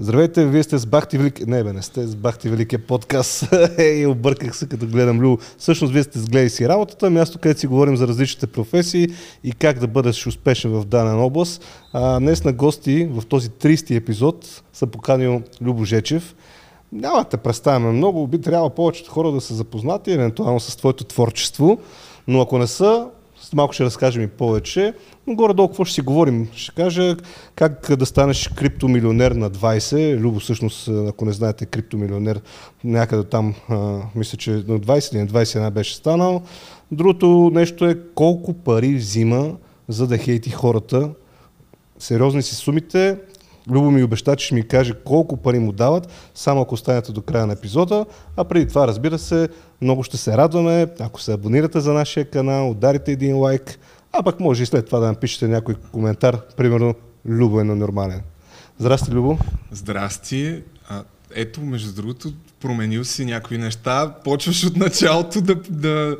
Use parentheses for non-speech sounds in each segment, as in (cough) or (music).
Здравейте, вие сте с Бахти Велики... Не бе, не сте с Бахти Великия подкаст. (laughs) Ей, обърках се като гледам Любо. Всъщност вие сте с Гледай си работата, място, където си говорим за различните професии и как да бъдеш успешен в дадена област. А, днес на гости в този 30 епизод са поканил Любо Жечев. Няма да те представяме много, би трябвало повечето хора да са запознати евентуално с твоето творчество, но ако не са, малко ще разкажем и повече, но горе-долу какво ще си говорим? Ще кажа как да станеш криптомилионер на 20. Любо всъщност, ако не знаете, криптомилионер някъде там, а, мисля, че на 20 или на 21 беше станал. Другото нещо е колко пари взима, за да хейти хората. Сериозни си сумите, Любо ми обеща, че ще ми каже колко пари му дават, само ако останете до края на епизода. А преди това, разбира се, много ще се радваме, ако се абонирате за нашия канал, ударите един лайк, а пък може и след това да напишете някой коментар, примерно Любо е на нормален. Здрасти, Любо. Здрасти. А, ето, между другото, променил си някои неща. Почваш от началото да, да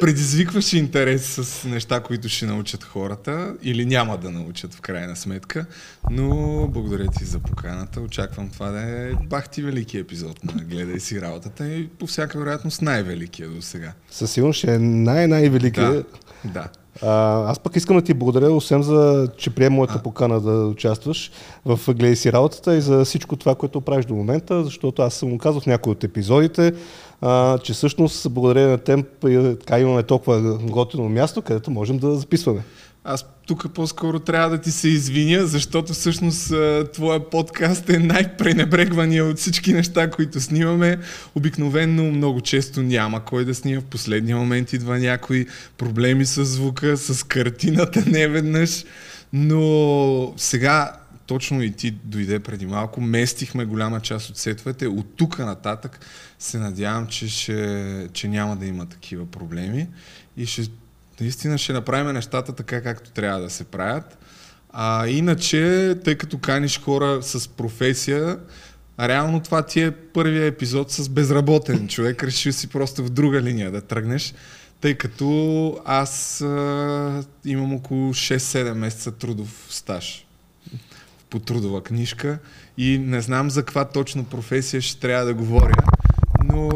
предизвикваш интерес с неща, които ще научат хората или няма да научат в крайна сметка. Но благодаря ти за поканата. Очаквам това да е бахти велики епизод на Гледай си работата и по всяка вероятност най-великия до сега. Със сигурност ще е най-най-великия. Да, да. А, аз пък искам да ти благодаря, освен за, че приема моята покана да участваш в Гледай си работата и за всичко това, което правиш до момента, защото аз съм го казал в някои от епизодите, а, че всъщност благодарение на темп така имаме толкова готино място, където можем да записваме. Аз тук по-скоро трябва да ти се извиня, защото всъщност твоя подкаст е най-пренебрегвания от всички неща, които снимаме. Обикновенно много често няма кой да снима. В последния момент идва някои проблеми с звука, с картината не веднъж. Но сега точно и ти дойде преди малко, местихме голяма част от сетвете. От тук нататък се надявам, че, ще, че няма да има такива проблеми и ще наистина ще направим нещата така, както трябва да се правят. А иначе, тъй като каниш хора с професия, реално това ти е първия епизод с безработен човек. Решил си просто в друга линия да тръгнеш, тъй като аз а, имам около 6-7 месеца трудов стаж по трудова книжка и не знам за каква точно професия ще трябва да говоря, но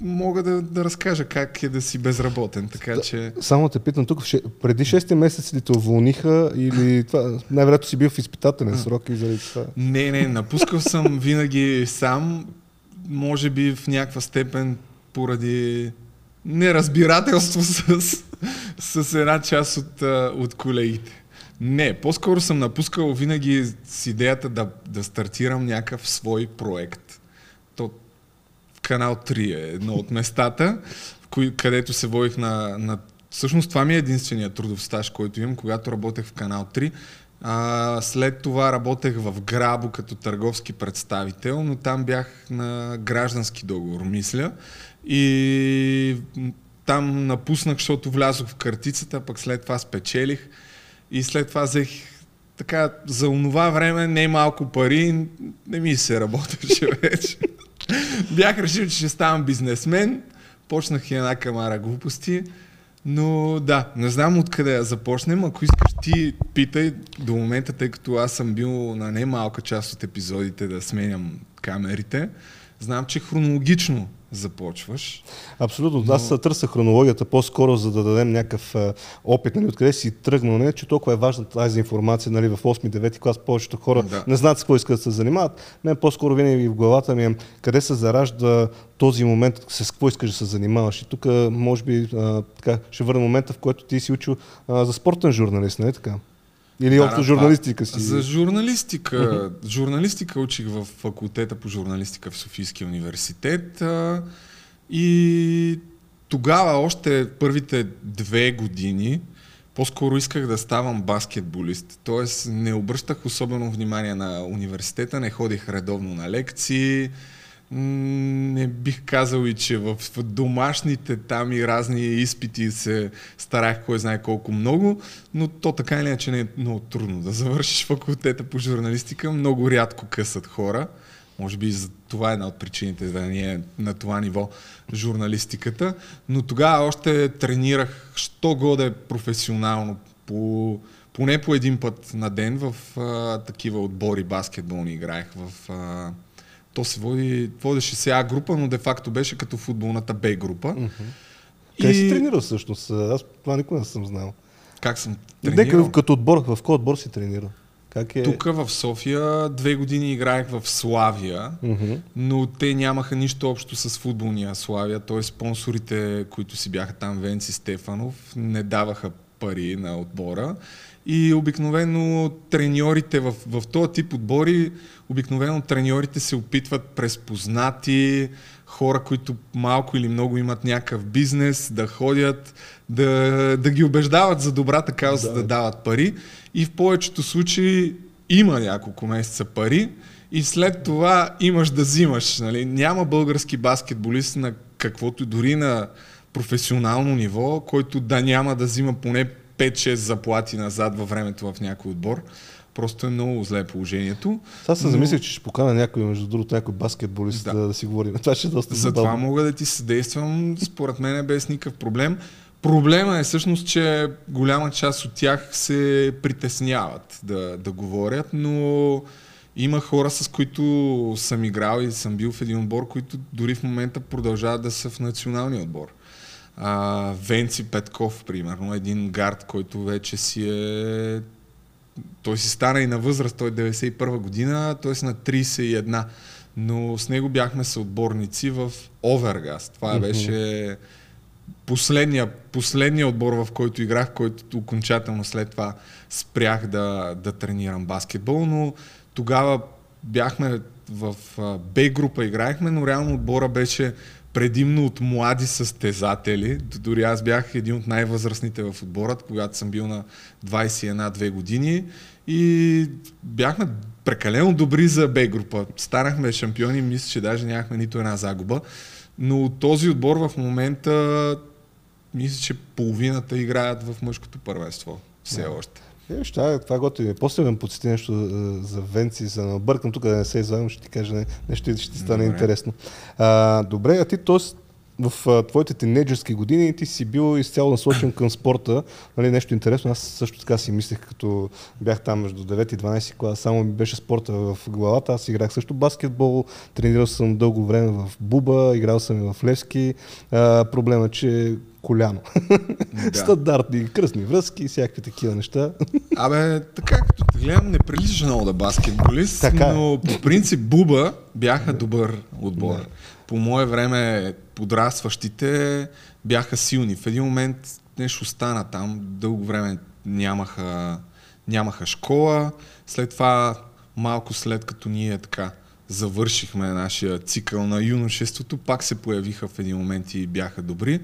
мога да, да разкажа как е да си безработен, така че... Само те питам тук, преди 6 месеца ли те уволниха или това, най-вероятно си бил в изпитателен срок и заради това? Не, не, напускал съм винаги сам, може би в някаква степен поради неразбирателство с, с една част от, от колегите. Не, по-скоро съм напускал винаги с идеята да, да стартирам някакъв свой проект. То канал 3 е едно от местата, кои, където се водих на, на... Всъщност това ми е единственият трудов стаж, който имам, когато работех в канал 3. А, след това работех в Грабо като търговски представител, но там бях на граждански договор, мисля. И там напуснах, защото влязох в картицата, пък след това спечелих. И след това взех така, за онова време не малко пари, не ми се работеше (laughs) вече. Бях решил, че ще ставам бизнесмен, почнах една камара глупости, но да, не знам откъде да започнем. Ако искаш ти питай до момента, тъй като аз съм бил на немалка част от епизодите да сменям камерите. Знам, че хронологично започваш. Абсолютно. Но... Аз търся хронологията по-скоро, за да дадем някакъв а, опит, нали, откъде си тръгнал. Не, че толкова е важна тази информация, нали, в 8-9 клас повечето хора да. не знаят с какво искат да се занимават. Не, по-скоро винаги в главата ми е къде се заражда този момент, с какво искаш да се занимаваш. И тук, може би, а, така, ще върна момента, в който ти си учил а, за спортен журналист, не така? Или общо журналистика си? За журналистика. (laughs) Журналистика учих в факултета по журналистика в Софийския университет. А, и тогава, още първите две години, по-скоро исках да ставам баскетболист. Тоест не обръщах особено внимание на университета, не ходих редовно на лекции, не бих казал и, че в домашните там и разни изпити се старах кой знае колко много, но то така или иначе не е много трудно да завършиш факултета по журналистика. Много рядко късат хора. Може би за това е една от причините да не е на това ниво журналистиката. Но тогава още тренирах, що годе професионално по поне по един път на ден в а, такива отбори баскетболни играех. В, а, то се води, водеше се А група, но де факто беше като футболната Б група. Mm-hmm. Къде си тренирал всъщност? Аз това никога не съм знал. Как съм тренирал? Нека като отбор, в кой отбор си тренирал? Как е? Тук в София две години играех в Славия, mm-hmm. но те нямаха нищо общо с футболния Славия, т.е. спонсорите, които си бяха там, Венци Стефанов, не даваха пари на отбора. И обикновено треньорите в, в този тип отбори, обикновено треньорите се опитват през познати, хора, които малко или много имат някакъв бизнес, да ходят, да, да ги убеждават за добрата кауза, да. да дават пари. И в повечето случаи има няколко месеца пари и след това имаш да взимаш. Нали? Няма български баскетболист на каквото дори на професионално ниво, който да няма да взима поне 5-6 заплати назад във времето в някой отбор. Просто е много зле положението. Аз се но... замислих, че ще покана някой, между другото, някой баскетболист да, да, да си говорим. Това ще е доста За това мога да ти съдействам, според мен е без никакъв проблем. Проблема е всъщност, че голяма част от тях се притесняват да, да говорят, но има хора, с които съм играл и съм бил в един отбор, които дори в момента продължават да са в националния отбор. А, Венци Петков, примерно, един гард, който вече си е... Той си стана и на възраст, той е 91 година, т.е. на 31. Но с него бяхме съотборници в Овергас. Това mm-hmm. беше последния, последния отбор, в който играх, който окончателно след това спрях да, да тренирам баскетбол, но тогава бяхме в Б група играехме, но реално отбора беше предимно от млади състезатели. Дори аз бях един от най-възрастните в отборът, когато съм бил на 21-2 години и бяхме прекалено добри за Б група. Станахме шампиони, мисля, че даже нямахме нито една загуба. Но този отбор в момента мисля, че половината играят в мъжкото първенство. Все да. още. Е, ще, това е готино. После да почти нещо за Венци, за набъркам тук да не се извадим, ще ти кажа не, нещо и ще ти стане добре. интересно. А, добре, а ти т.е. в а, твоите тинейджърски години ти си бил изцяло насочен към спорта. Нали, нещо интересно, аз също така си мислех, като бях там между 9 и 12 клас, само ми беше спорта в главата. Аз играх също баскетбол, тренирал съм дълго време в Буба, играл съм и в Левски. А, проблема че коляно. Да. (laughs) Стандартни кръстни връзки и всякакви такива неща. Абе, така като те гледам, не приличаш много да баскетболист, така. Е. но по принцип Буба бяха добър отбор. Да. По мое време подрастващите бяха силни. В един момент нещо стана там, дълго време нямаха, нямаха школа. След това, малко след като ние така завършихме нашия цикъл на юношеството, пак се появиха в един момент и бяха добри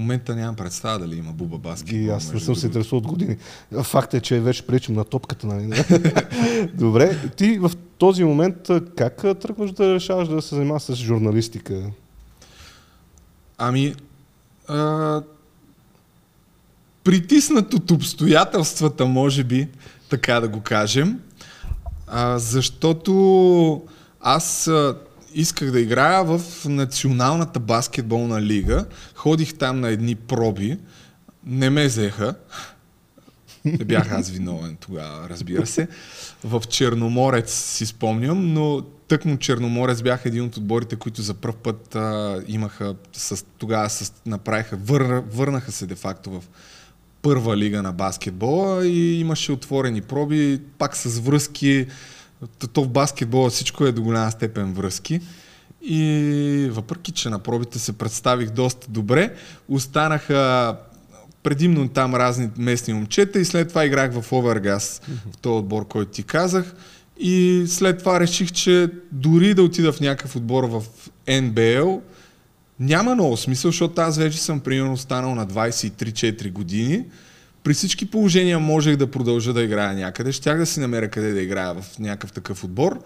момента нямам представа дали има Буба Баски. И аз не съм се интересувал от години. Факт е, че вече пречим на топката. Нали? (laughs) Добре, ти в този момент как тръгваш да решаваш да се занимаваш с журналистика? Ами, а, притиснат от обстоятелствата, може би, така да го кажем, а, защото аз исках да играя в Националната баскетболна лига. Ходих там на едни проби. Не ме взеха. Не бях аз виновен тогава, разбира се. В Черноморец си спомням, но тъкмо Черноморец бях един от отборите, които за първ път а, имаха, с, тогава с, направиха, вър, върнаха се де-факто в първа лига на баскетбола и имаше отворени проби, пак с връзки, то в баскетбола всичко е до голяма степен връзки. И въпреки, че на пробите се представих доста добре, останаха предимно там разни местни момчета и след това играх в Овергас, в този отбор, който ти казах. И след това реших, че дори да отида в някакъв отбор в НБЛ, няма много смисъл, защото аз вече съм примерно станал на 23-4 години при всички положения можех да продължа да играя някъде, щях да си намеря къде да играя в някакъв такъв отбор,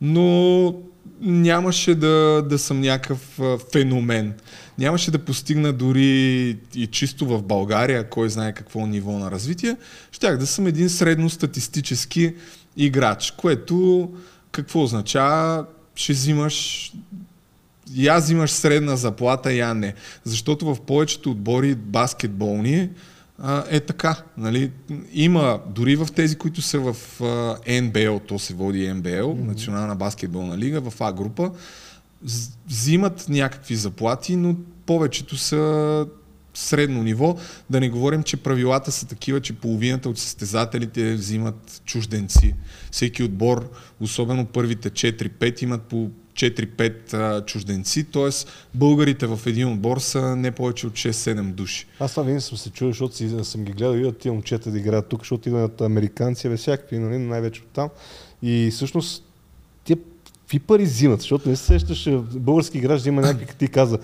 но нямаше да, да съм някакъв феномен. Нямаше да постигна дори и чисто в България, кой знае какво ниво на развитие. Щях да съм един средностатистически играч, което какво означава? Ще взимаш аз взимаш средна заплата, я не. Защото в повечето отбори баскетболни е така. Нали? Има, дори в тези, които са в НБЛ, то се води НБЛ, mm-hmm. Национална баскетболна лига, в А група, взимат някакви заплати, но повечето са средно ниво. Да не говорим, че правилата са такива, че половината от състезателите взимат чужденци. Всеки отбор, особено първите 4-5, имат по 4-5 чужденци, т.е. българите в един отбор са не повече от 6-7 души. Аз това винаги съм се чудил, защото си, съм ги гледал и тия момчета да играят тук, защото идват американци, бе всякакви, нали, най-вече от там. И всъщност тия какви пари взимат? Защото не се сещаш, български граждан има някакви, ти каза,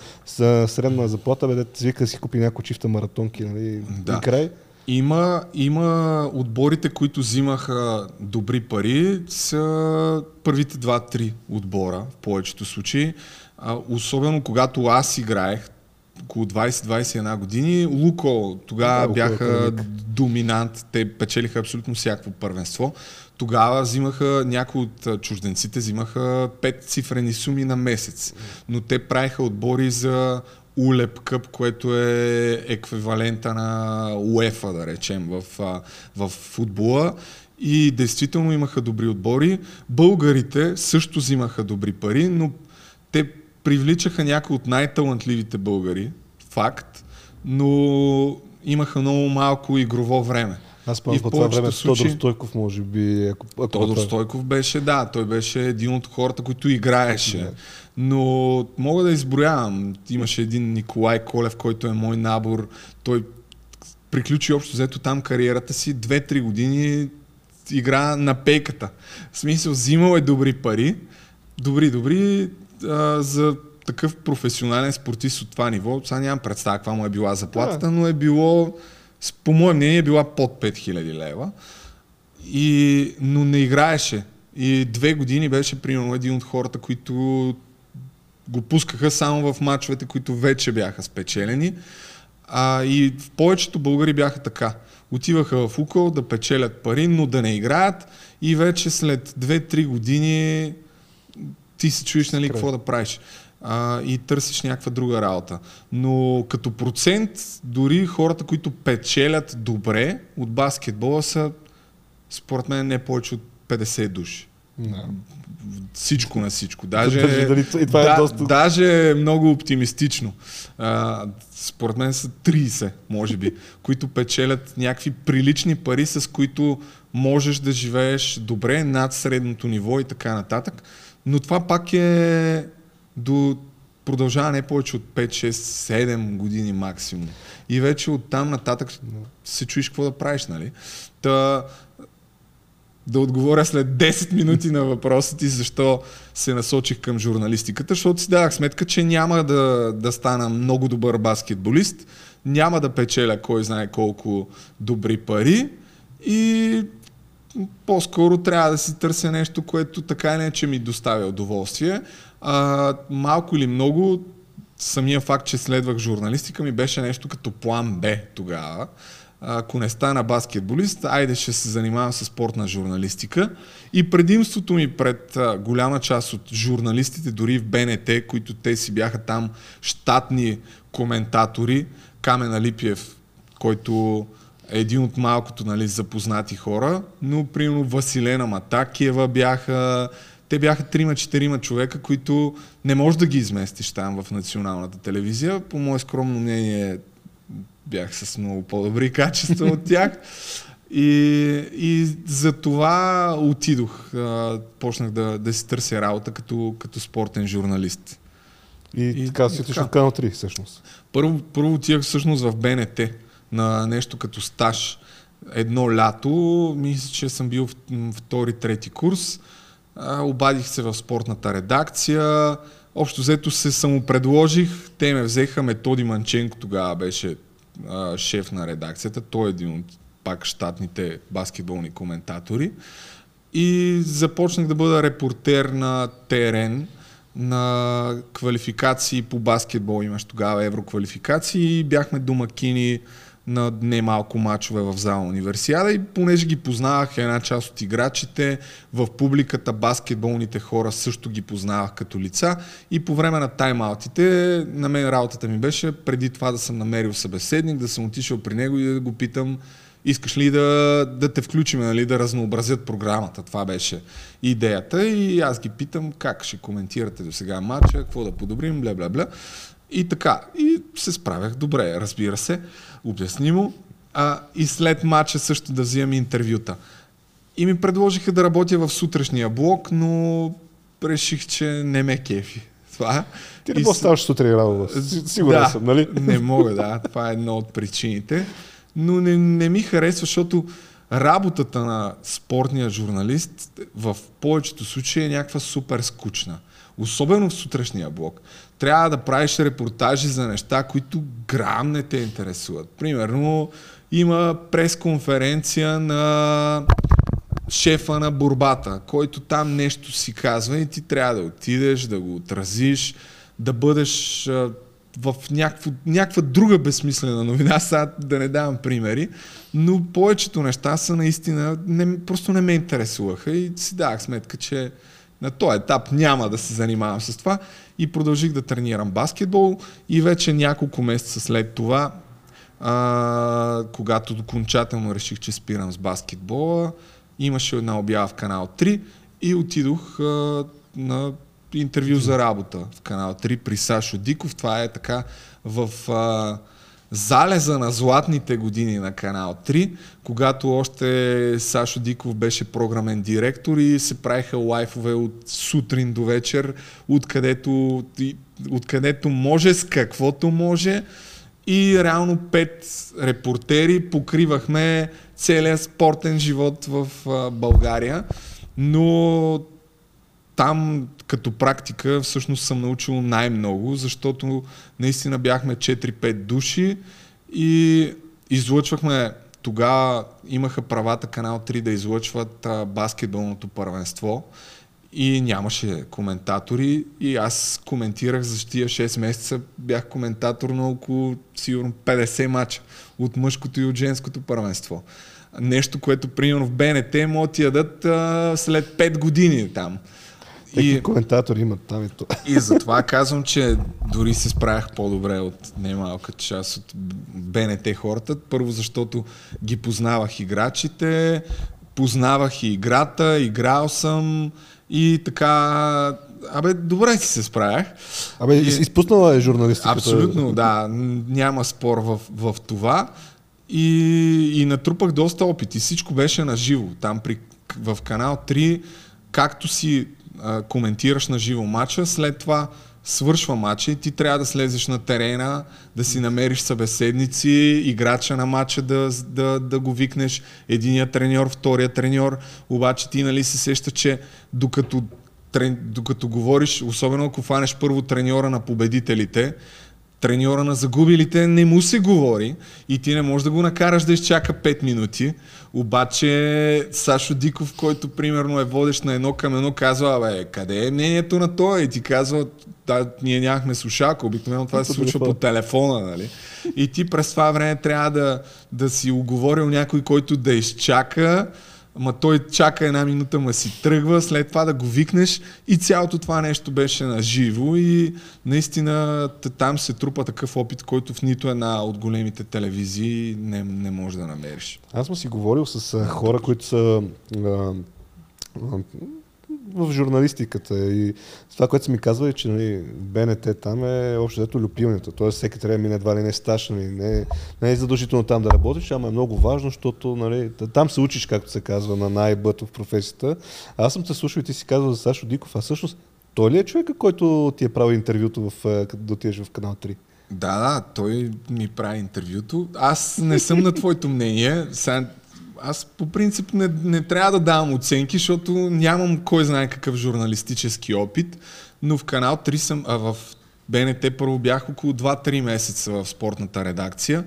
средна заплата, бе, да свика си купи някои чифта маратонки, нали? Да. И край. Има, има отборите, които взимаха добри пари, са първите два-три отбора в повечето случаи. А, особено когато аз играех, около 20-21 години, Луко тогава да, бяха доминант, те печелиха абсолютно всяко първенство. Тогава взимаха, някои от чужденците взимаха 5 цифрени суми на месец, но те правиха отбори за Улеп Къп, което е еквивалента на УЕФА, да речем, в, в футбола. И действително имаха добри отбори. Българите също взимаха добри пари, но те привличаха някои от най-талантливите българи, факт, но имаха много малко игрово време. Аз спомням по това време случаи... Тодор Стойков, може би. Ако, ако Тодор Стойков беше, да, той беше един от хората, които играеше. Да. Но мога да изброявам. Имаше един Николай Колев, който е мой набор. Той приключи общо взето там кариерата си. Две-три години игра на пейката. В смисъл, взимал е добри пари. Добри, добри а, за такъв професионален спортист от това ниво. Сега нямам представа каква му е била заплатата, но е било по мое мнение е била под 5000 лева. И, но не играеше. И две години беше примерно един от хората, които го пускаха само в мачовете, които вече бяха спечелени. А, и в повечето българи бяха така. Отиваха в Укъл да печелят пари, но да не играят и вече след 2-3 години ти се чуеш нали, какво да правиш а, и търсиш някаква друга работа. Но като процент, дори хората, които печелят добре от баскетбола са, според мен, не повече от 50 души. No. Всичко на всичко. Даже, и това е да, доста... даже е много оптимистично. А, според мен са 30, може би, (laughs) които печелят някакви прилични пари, с които можеш да живееш добре над средното ниво и така нататък. Но това пак е до продължава не повече от 5, 6, 7 години максимум. И вече от там нататък се чуеш какво да правиш, нали? Та, да отговоря след 10 минути на въпроса ти защо се насочих към журналистиката, защото си давах сметка, че няма да, да стана много добър баскетболист, няма да печеля кой знае колко добри пари и по-скоро трябва да си търся нещо, което така не че ми доставя удоволствие. А, малко или много, самия факт, че следвах журналистика ми беше нещо като план Б тогава. Ако не стана баскетболист, айде ще се занимавам с спортна журналистика. И предимството ми пред голяма част от журналистите, дори в БНТ, които те си бяха там щатни коментатори, Камен Алипиев, който е един от малкото нали, запознати хора, но примерно Василена Матакиева бяха, те бяха трима-четирима човека, които не можеш да ги изместиш там в националната телевизия. По мое скромно мнение бях с много по-добри качества от тях. И, и за това отидох. Почнах да, да си търся работа като, като спортен журналист. И, и така си отиш в Канал 3 всъщност? Първо, първо отивах всъщност в БНТ на нещо като стаж. Едно лято, мисля, че съм бил в втори, трети курс. А, обадих се в спортната редакция. Общо взето се самопредложих. Те ме взеха. Методи Манченко тогава беше а, шеф на редакцията. Той е един от пак щатните баскетболни коментатори. И започнах да бъда репортер на терен на квалификации по баскетбол. Имаш тогава евроквалификации. Бяхме домакини на немалко мачове в зала универсиада и понеже ги познавах една част от играчите, в публиката баскетболните хора също ги познавах като лица и по време на тайм-аутите на мен работата ми беше преди това да съм намерил събеседник, да съм отишъл при него и да го питам искаш ли да, да те включим, нали, да разнообразят програмата. Това беше идеята и аз ги питам как ще коментирате до сега матча, какво да подобрим, бля, бля, бля. И така, и се справях добре, разбира се, обяснимо. А, и след матча също да взимам интервюта. И ми предложиха да работя в сутрешния блок, но реших, че не ме кефи. Това. Ти не ставаш сутрин рано, сигурен да, съм, нали? Не мога, да. Това е една от причините но не, не ми харесва, защото работата на спортния журналист в повечето случаи е някаква супер скучна. Особено в сутрешния блок. Трябва да правиш репортажи за неща, които грам не те интересуват. Примерно има пресконференция на шефа на борбата, който там нещо си казва и ти трябва да отидеш, да го отразиш, да бъдеш в някаква, някаква друга безсмислена новина, сега да не давам примери, но повечето неща са наистина, не, просто не ме интересуваха и си давах сметка, че на този етап няма да се занимавам с това и продължих да тренирам баскетбол и вече няколко месеца след това, а, когато окончателно реших, че спирам с баскетбола, имаше една обява в канал 3 и отидох а, на интервю за работа в канал 3 при Сашо Диков. Това е така в а, залеза на златните години на канал 3, когато още Сашо Диков беше програмен директор и се правиха лайфове от сутрин до вечер, откъдето, откъдето може с каквото може. И реално пет репортери покривахме целият спортен живот в България. Но там като практика всъщност съм научил най-много, защото наистина бяхме 4-5 души и излъчвахме тогава имаха правата канал 3 да излъчват а, баскетболното първенство и нямаше коментатори и аз коментирах за тия 6 месеца, бях коментатор на около сигурно 50 мача от мъжкото и от женското първенство. Нещо, което примерно в БНТ могат ти ядат а, след 5 години там. И коментатори имат там и то. И затова казвам, че дори се справях по-добре от немалка част от БНТ хората. Първо, защото ги познавах играчите, познавах и играта, играл съм и така Абе, добре си се справях. Абе, и... изпуснала е журналистиката. Абсолютно, да. Няма спор в, в това. И, и натрупах доста опит. И всичко беше на живо. Там при, в канал 3, както си а, коментираш на живо матча, след това свършва матча и ти трябва да слезеш на терена, да си намериш събеседници, играча на матча да, да, да го викнеш, единия треньор, втория треньор, обаче ти нали се сеща, че докато, трен, докато говориш, особено ако фанеш първо треньора на победителите, треньора на загубилите не му се говори и ти не можеш да го накараш да изчака 5 минути. Обаче Сашо Диков, който примерно е водещ на едно към едно, казва, абе, къде е мнението на той? И ти казва, да, ние нямахме слушалка, обикновено това се случва по телефона, нали? И ти през това време трябва да, да си оговорил някой, който да изчака, Ма той чака една минута, ма си тръгва, след това да го викнеш и цялото това нещо беше на живо и наистина там се трупа такъв опит, който в нито една от големите телевизии не, не може да намериш. Аз съм си говорил с хора, които са в журналистиката и това, което са ми казвали, че нали, БНТ там е общо взето люпилнята. Тоест всеки трябва да мине едва ли не стаж, нали, не, не е задължително там да работиш, ама е много важно, защото нали, там се учиш, както се казва, на най-бъто в професията. Аз съм те слушал и ти си казал за Сашо Диков, а всъщност той ли е човека, който ти е правил интервюто в, да отидеш в канал 3? Да, да, той ми прави интервюто. Аз не съм на твоето мнение. Сега аз по принцип не, не трябва да давам оценки, защото нямам кой знае какъв журналистически опит, но в канал 3 съм, а в БНТ първо бях около 2-3 месеца в спортната редакция.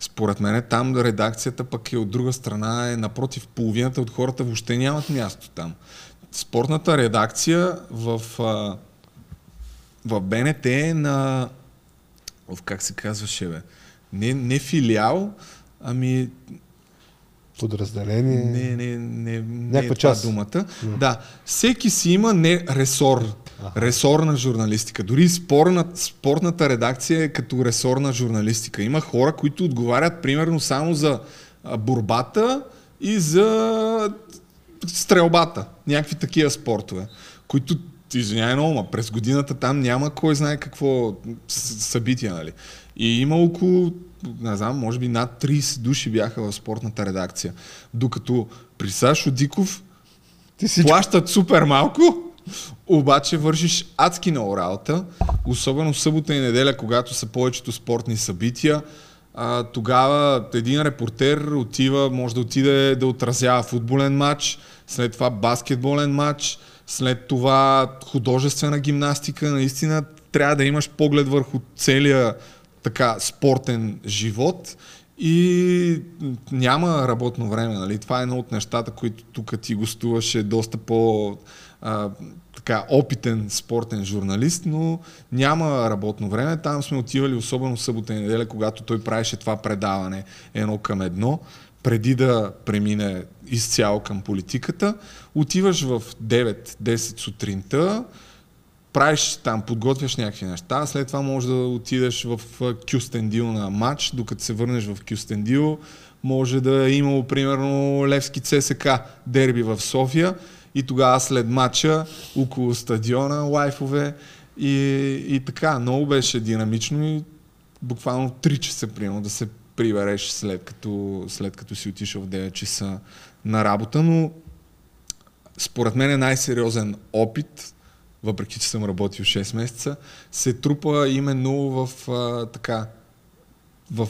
Според мен там редакцията пък е от друга страна, е напротив, половината от хората въобще нямат място там. Спортната редакция в, в БНТ е на... В как се казваше, бе? Не, не филиал, ами Подразделение. не, не, не, не е това част. думата. Да, всеки си има не ресор. Ресорна журналистика. Дори спорна, спортната редакция е като ресорна журналистика. Има хора, които отговарят примерно само за борбата и за стрелбата. Някакви такива спортове, които Извинявай много, ма през годината там няма кой знае какво с- събития, нали? И има около, не знам, може би над 30 души бяха в спортната редакция. Докато при Сашо Диков Ти си плащат супер малко, обаче вършиш адски много работа, особено в събота и неделя, когато са повечето спортни събития. А, тогава един репортер отива, може да отиде да отразява футболен матч, след това баскетболен матч, след това художествена гимнастика. Наистина трябва да имаш поглед върху целия така спортен живот и няма работно време. Нали? Това е едно от нещата, които тук ти гостуваше доста по а, така, опитен спортен журналист, но няма работно време. Там сме отивали, особено в събота и неделя, когато той правеше това предаване едно към едно, преди да премине изцяло към политиката. Отиваш в 9-10 сутринта, правиш там, подготвяш някакви неща, след това можеш да отидеш в Кюстендил на матч, докато се върнеш в Кюстендил, може да е имало примерно Левски ЦСК дерби в София. И тогава след матча около стадиона лайфове и, и така, много беше динамично и буквално 3 часа примерно да се прибереш след като, след като си отишъл в 9 часа на работа, но според мен е най-сериозен опит, въпреки че съм работил 6 месеца, се трупа именно в а, така в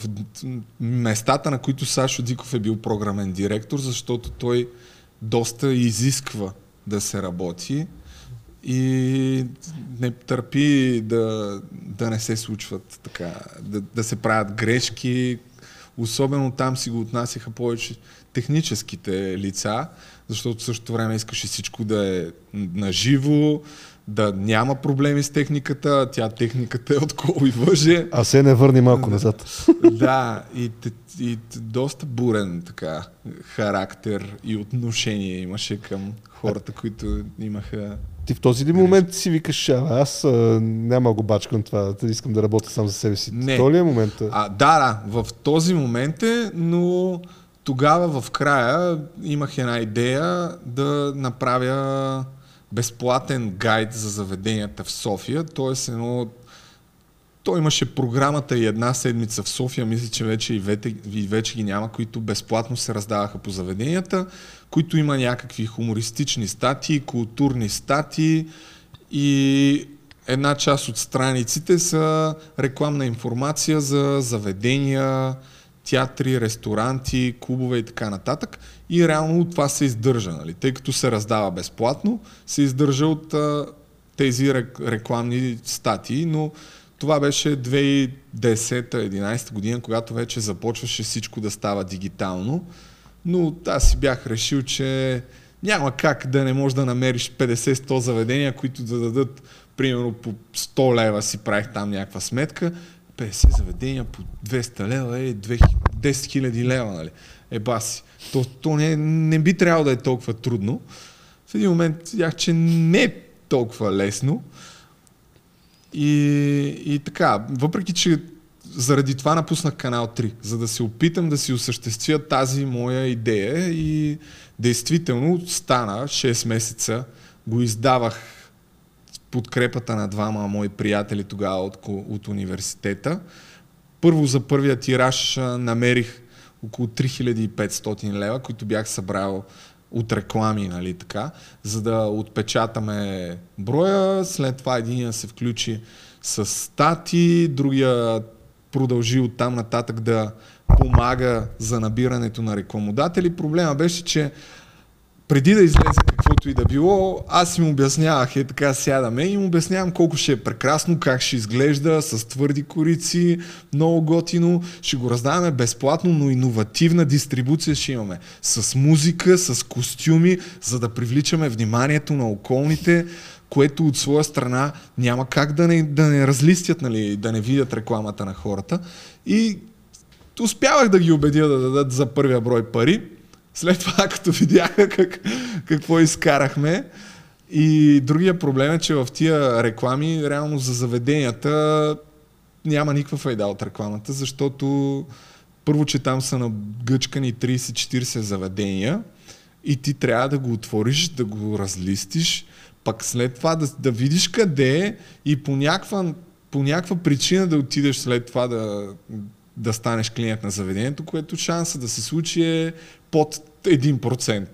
местата, на които Сашо Диков е бил програмен директор, защото той доста изисква да се работи и не търпи да, да не се случват така, да, да се правят грешки. Особено там си го отнасяха повече техническите лица, защото в същото време искаше всичко да е наживо, да няма проблеми с техниката, тя техниката е от кол и въже. А се не върни малко назад. (laughs) да, и, и т- доста бурен така характер и отношение имаше към хората, които имаха... Ти в този ли момент си викаш, а, аз а, няма го бачкам това, да искам да работя сам за себе си. Не. То ли е момента? А, да, да, в този момент е, но тогава в края имах една идея да направя безплатен гайд за заведенията в София, т.е. едно той имаше програмата и една седмица в София, мисля, че вече и, вете, и вече ги няма, които безплатно се раздаваха по заведенията, които има някакви хумористични статии, културни статии и една част от страниците са рекламна информация за заведения, театри, ресторанти, клубове и така нататък. И реално от това се издържа, нали? тъй като се раздава безплатно, се издържа от а, тези рек- рекламни статии, но това беше 2010-2011 година, когато вече започваше всичко да става дигитално. Но аз си бях решил, че няма как да не можеш да намериш 50-100 заведения, които да дадат примерно по 100 лева си правих там някаква сметка. 50 заведения по 200 лева е 10 000 лева, нали? Е баси. То, то не, не би трябвало да е толкова трудно. В един момент видях, че не е толкова лесно. И, и така, въпреки че заради това напуснах канал 3, за да се опитам да си осъществя тази моя идея и действително стана 6 месеца, го издавах с подкрепата на двама мои приятели тогава от, от университета. Първо за първия тираж намерих около 3500 лева, които бях събрал от реклами, нали така, за да отпечатаме броя. След това един се включи с стати, другия продължи от там нататък да помага за набирането на рекламодатели. Проблема беше, че преди да излезе каквото и да било, аз им обяснявах, е така сядаме и им обяснявам колко ще е прекрасно, как ще изглежда с твърди корици, много готино, ще го раздаваме безплатно, но иновативна дистрибуция ще имаме. С музика, с костюми, за да привличаме вниманието на околните, което от своя страна няма как да не, да не разлистят, нали, да не видят рекламата на хората. И успявах да ги убедя да дадат за първия брой пари. След това, (laughs) като видяха как, какво изкарахме, и другия проблем е, че в тия реклами, реално за заведенията, няма никаква файда от рекламата, защото първо, че там са нагъчкани 30-40 заведения и ти трябва да го отвориш, да го разлистиш, пък след това да, да видиш къде е и по някаква, по някаква причина да отидеш след това да, да станеш клиент на заведението, което шанса да се случи е под 1%.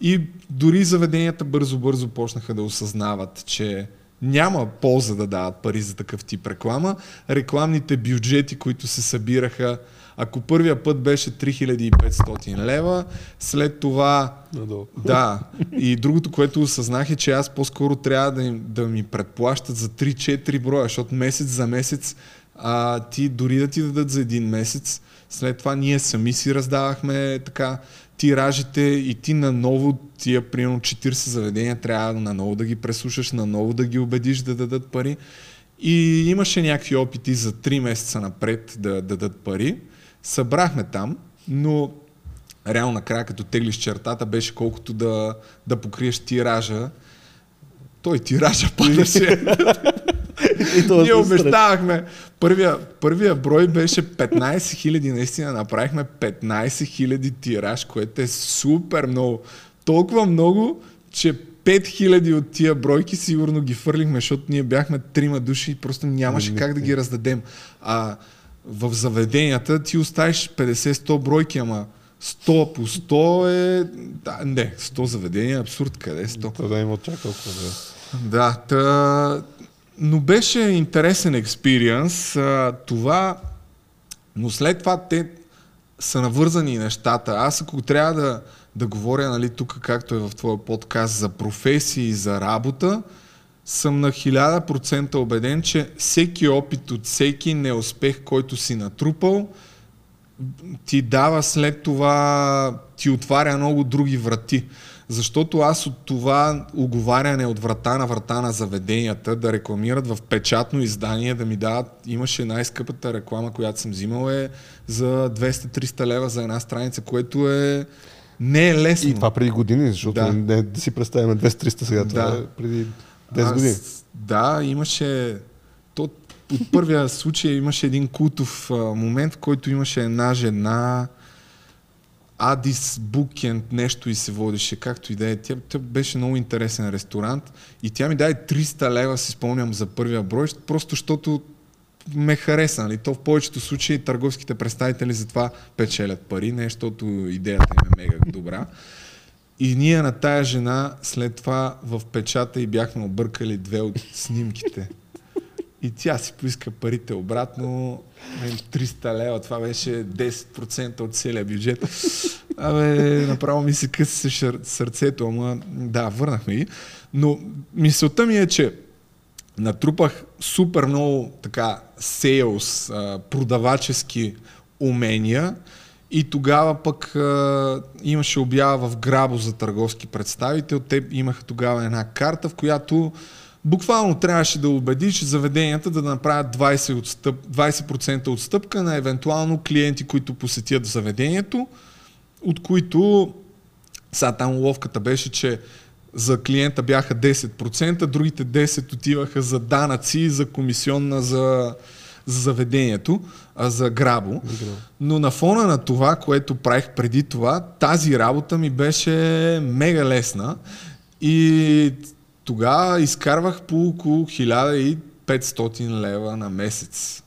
И дори заведенията бързо-бързо почнаха да осъзнават, че няма полза да дават пари за такъв тип реклама. Рекламните бюджети, които се събираха, ако първия път беше 3500 лева, след това... Надолу. Да. И другото, което осъзнах е, че аз по-скоро трябва да, им, да ми предплащат за 3-4 броя, защото месец за месец а, ти дори да ти дадат за един месец, след това ние сами си раздавахме така тиражите и ти наново тия примерно 40 заведения трябва наново да ги преслушаш, наново да ги убедиш да дадат пари. И имаше някакви опити за 3 месеца напред да дадат пари. Събрахме там, но реално накрая като теглиш чертата беше колкото да, да покриеш тиража. Той тиража падаше. (laughs) Ние обещавахме. Първия, първия брой беше 15 хиляди. Наистина направихме 15 хиляди тираж, което е супер много. Толкова много, че 5000 от тия бройки сигурно ги фърлихме, защото ние бяхме трима души и просто нямаше как да ги раздадем. А в заведенията ти оставиш 50-100 бройки, ама 100 по 100 е... Да, не, 100 заведения е абсурд. Къде е 100? Това да има очаква. Да. Да, та... но беше интересен експириенс. Това... Но след това те са навързани нещата. Аз ако трябва да, да говоря нали, тук, както е в твоя подкаст, за професии и за работа, съм на 1000% убеден, че всеки опит от всеки неуспех, който си натрупал, ти дава след това, ти отваря много други врати. Защото аз от това оговаряне от врата на врата на заведенията да рекламират в печатно издание, да ми дадат, имаше най-скъпата реклама, която съм взимал е за 200-300 лева за една страница, което е не е лесно. И това преди години, защото Да. не, да си представяме 200-300 сега, това Да. е преди 10 години. Да, имаше... То, от първия случай имаше един култов а, момент, в който имаше една жена, Адис Букент нещо и се водеше, както и да е. Тя, тя беше много интересен ресторант и тя ми даде 300 лева, си спомням за първия брой, просто защото ме хареса. Нали? То в повечето случаи търговските представители затова печелят пари, не защото идеята им е мега добра. И ние на тая жена след това в печата и бяхме объркали две от снимките. И тя си поиска парите обратно. Мен 300 лева, това беше 10% от целия бюджет. Абе, направо ми се шър- сърцето, ама да, върнахме ги. Но мисълта ми е, че натрупах супер много така сейлс, продавачески умения и тогава пък имаше обява в Грабо за търговски представител. Те имаха тогава една карта, в която буквално трябваше да убедиш заведенията да направят 20%, отстъп, 20% отстъпка на евентуално клиенти, които посетят заведението, от които сега там ловката беше, че за клиента бяха 10%, другите 10 отиваха за данъци за комисионна за, за заведението, а за грабо. Но на фона на това, което правих преди това, тази работа ми беше мега лесна и тогава изкарвах по около 1500 лева на месец.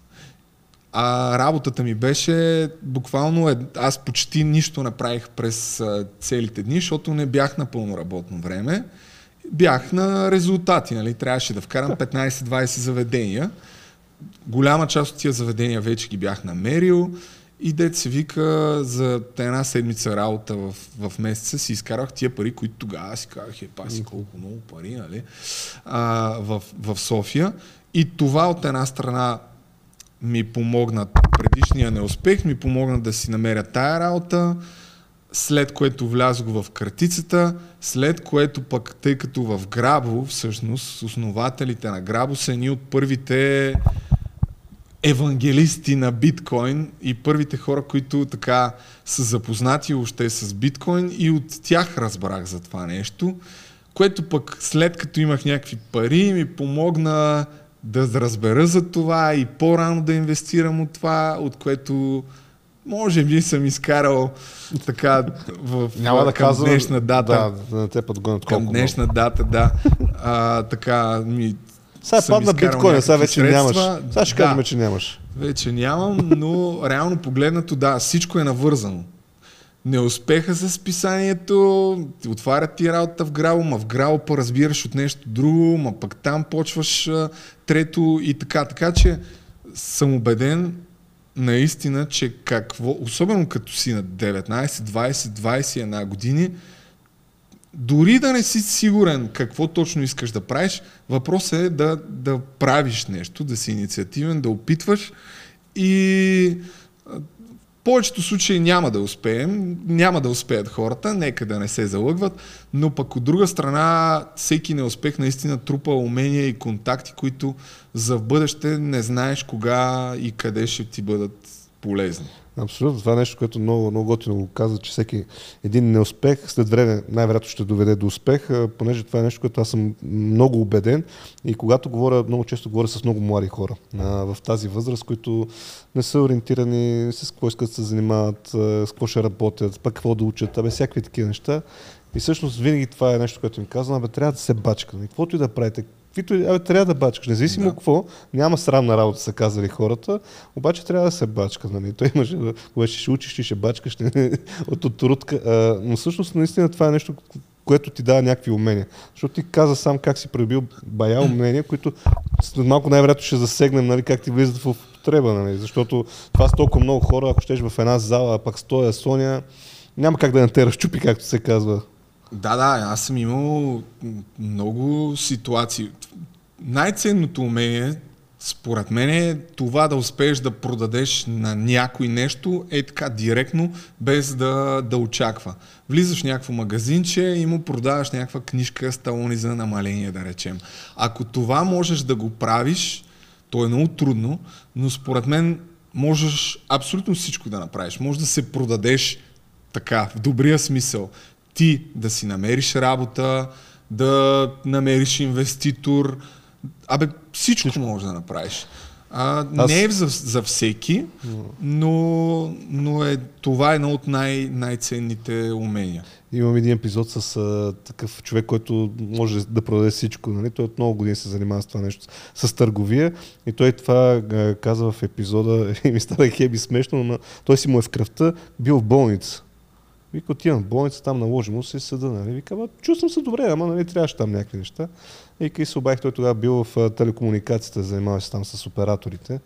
А работата ми беше буквално, е, аз почти нищо не правих през целите дни, защото не бях на пълно работно време. Бях на резултати, нали? трябваше да вкарам 15-20 заведения. Голяма част от тия заведения вече ги бях намерил и дет се вика за една седмица работа в, в месеца си изкарах тия пари, които тогава си казах, е, паси колко много пари, нали? А, в, в София. И това от една страна ми помогна, предишния неуспех ми помогна да си намеря тая работа, след което влязох в картицата, след което пък, тъй като в Грабо, всъщност, основателите на Грабо са едни от първите евангелисти на биткоин и първите хора, които така са запознати още с биткоин и от тях разбрах за това нещо, което пък след като имах някакви пари ми помогна да разбера за това и по-рано да инвестирам от това, от което може би съм изкарал така в, Няма да към казвам, днешна дата. Да, да не те подгонят към колко днешна много. дата, да. А, така ми Сега падна биткоина, сега вече нямаш. средства. Сега ще Да. кажем, че нямаш. Вече нямам, но реално погледнато, да, всичко е навързано. Неуспеха с писанието, ти отварят ти работа в Грао, ма в Грао па разбираш от нещо друго, ма пък там почваш а, трето и така. Така че съм убеден наистина, че какво, особено като си на 19, 20, 21 години, дори да не си сигурен какво точно искаш да правиш, въпросът е да, да правиш нещо, да си инициативен, да опитваш и в повечето случаи няма да успеем, няма да успеят хората, нека да не се залъгват, но пък от друга страна всеки неуспех наистина трупа умения и контакти, които за бъдеще не знаеш кога и къде ще ти бъдат полезни. Абсолютно. Това е нещо, което много, много готино го каза, че всеки един неуспех след време най-вероятно ще доведе до успех, понеже това е нещо, което аз съм много убеден и когато говоря, много често говоря с много млади хора а, в тази възраст, които не са ориентирани с какво искат да се занимават, с какво ще работят, пък какво да учат, абе всякакви такива неща. И всъщност винаги това е нещо, което им казвам, абе трябва да се бачка. нали? Каквото и да правите, каквито абе, трябва да бачкаш. Независимо Да. какво, няма срамна работа, са казали хората, обаче трябва да се бачка. Нали? Той имаше, когато ще учиш, ще бачкаш не, (laughs) от, от рутка. А, но всъщност наистина това е нещо, което ти дава някакви умения. Защото ти каза сам как си пребил бая умения, които след малко най-вероятно ще засегнем, нали, как ти влизат в употреба. Нали? Защото това с толкова много хора, ако щеш в една зала, а пак стоя Соня, няма как да не те разчупи, както се казва. Да, да, аз съм имал много ситуации. Най-ценното умение, според мен, е това да успееш да продадеш на някой нещо е така директно, без да, да очаква. Влизаш в някакво магазинче и му продаваш някаква книжка с талони за намаление, да речем. Ако това можеш да го правиш, то е много трудно, но според мен можеш абсолютно всичко да направиш. Може да се продадеш така, в добрия смисъл. Ти да си намериш работа, да намериш инвеститор. Абе, всичко, всичко. можеш да направиш. А, Аз- Не е за, за всеки, но, но е, това е едно от най- най-ценните умения. Имам един епизод с а, такъв човек, който може да продаде всичко. Нали? Той от много години се занимава с това нещо, с търговия. И той това а, каза в епизода (laughs) и ми стана хеби смешно, но той си му е в кръвта, бил в болница. Вика, отивам в болница, там наложи му се съда. Нали? Вика, ама чувствам се добре, ама нали, трябваше там някакви неща. И и се обадих, той тогава бил в телекомуникацията, занимаваше се там с операторите.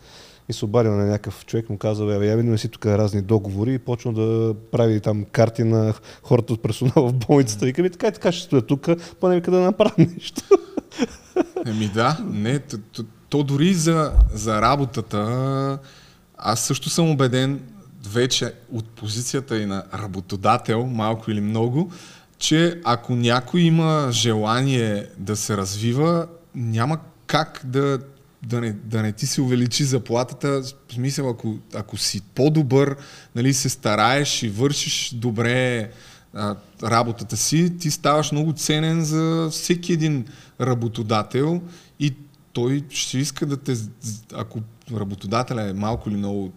И се обадил на някакъв човек, му казал, бе, я видим си тук разни договори и почна да прави там карти на хората от персонала в болницата. Вика, ми така и така ще стоя тук, поне вика да направя нещо. Еми да, не, то, то, то дори за, за работата, аз също съм убеден вече от позицията и на работодател, малко или много, че ако някой има желание да се развива, няма как да, да, не, да не ти се увеличи заплатата. В смисъл, ако, ако си по-добър, нали, се стараеш и вършиш добре а, работата си, ти ставаш много ценен за всеки един работодател и той ще иска да те, ако работодателя е малко или много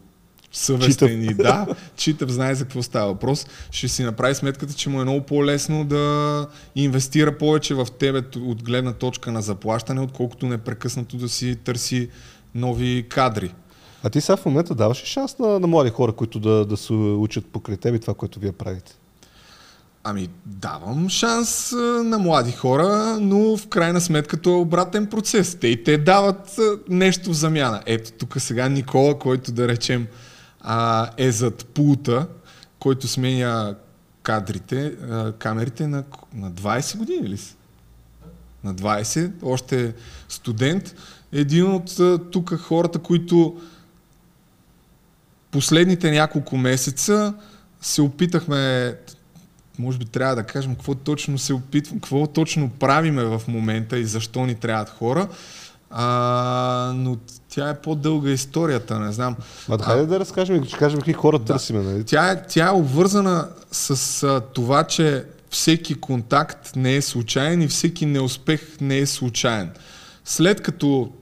съвестен и да, читав, знае за какво става въпрос, ще си направи сметката, че му е много по-лесно да инвестира повече в тебе от гледна точка на заплащане, отколкото непрекъснато да си търси нови кадри. А ти сега в момента даваш шанс на, на млади хора, които да, да се учат покрай тебе това, което вие правите? Ами, давам шанс на млади хора, но в крайна сметка то е обратен процес. Те и те дават нещо в замяна. Ето тук сега Никола, който да речем а, е зад пулта, който сменя кадрите, а, камерите на, на 20 години ли си? На 20, още студент. Един от тук хората, които последните няколко месеца се опитахме, може би трябва да кажем какво точно се опитвам, какво точно правиме в момента и защо ни трябват хора. А, но тя е по-дълга историята, не знам. Ма, хайде да разкажем, че кажем какви хора да. търсиме. Нали? Тя, е, тя е обвързана с а, това, че всеки контакт не е случайен и всеки неуспех не е случайен. След като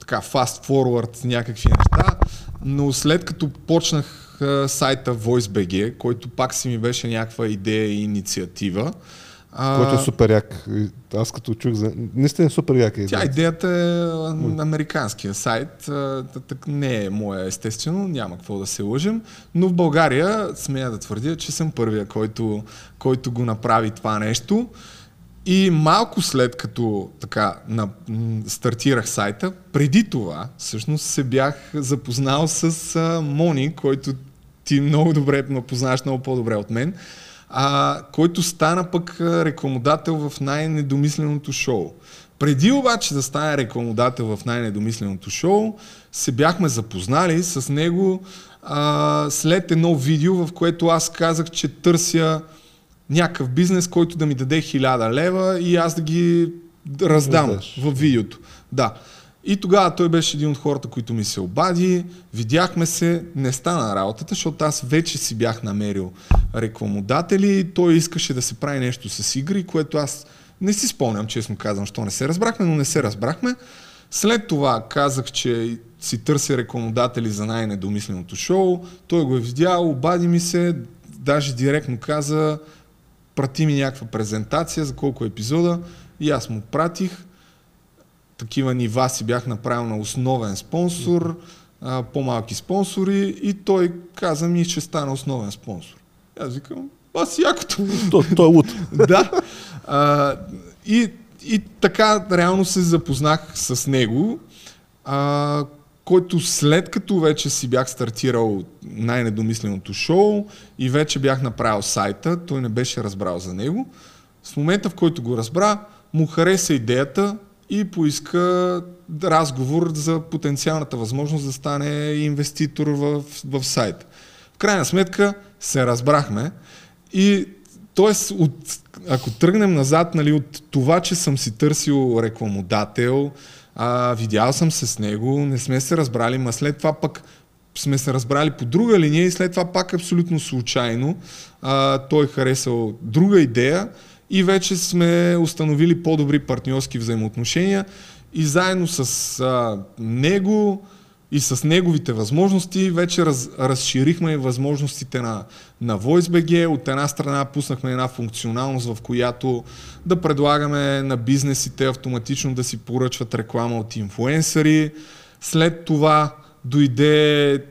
така fast forward някакви неща, но след като почнах а, сайта VoiceBG, който пак си ми беше някаква идея и инициатива, а... Който е супер як. Аз като чух за... Наистина е супер яка идея. Тя идеята е американския сайт. Так не е моя естествено, няма какво да се лъжим. Но в България смея да твърдя, че съм първия, който, който го направи това нещо. И малко след като така на, стартирах сайта, преди това всъщност се бях запознал с а, Мони, който ти много добре ме познаваш много по-добре от мен а, който стана пък рекламодател в най-недомисленото шоу. Преди обаче да стане рекламодател в най-недомисленото шоу, се бяхме запознали с него а, след едно видео, в което аз казах, че търся някакъв бизнес, който да ми даде 1000 лева и аз да ги раздам в видеото. Да. И тогава той беше един от хората, които ми се обади, видяхме се, не стана работата, защото аз вече си бях намерил рекламодатели, той искаше да се прави нещо с игри, което аз не си спомням, честно казвам, що не се разбрахме, но не се разбрахме. След това казах, че си търся рекламодатели за най-недомисленото шоу, той го е видял, обади ми се, даже директно каза, прати ми някаква презентация за колко епизода. И аз му пратих такива нива си бях направил на основен спонсор, а, по-малки спонсори и той каза ми, че стана основен спонсор. Аз викам, аз якото. Той, той е луд. (laughs) да. А, и, и така реално се запознах с него, а, който след като вече си бях стартирал най-недомисленото шоу и вече бях направил сайта, той не беше разбрал за него. В момента, в който го разбра, му хареса идеята, и поиска разговор за потенциалната възможност да стане инвеститор в, в сайт. В крайна сметка се разбрахме и т.е. ако тръгнем назад нали, от това, че съм си търсил рекламодател, а, видял съм се с него, не сме се разбрали, ма след това пък сме се разбрали по друга линия и след това пак абсолютно случайно а, той харесал друга идея и вече сме установили по-добри партньорски взаимоотношения и заедно с а, него и с неговите възможности вече раз, разширихме възможностите на, на VoiceBG. От една страна пуснахме една функционалност, в която да предлагаме на бизнесите автоматично да си поръчват реклама от инфуенсъри. След това дойде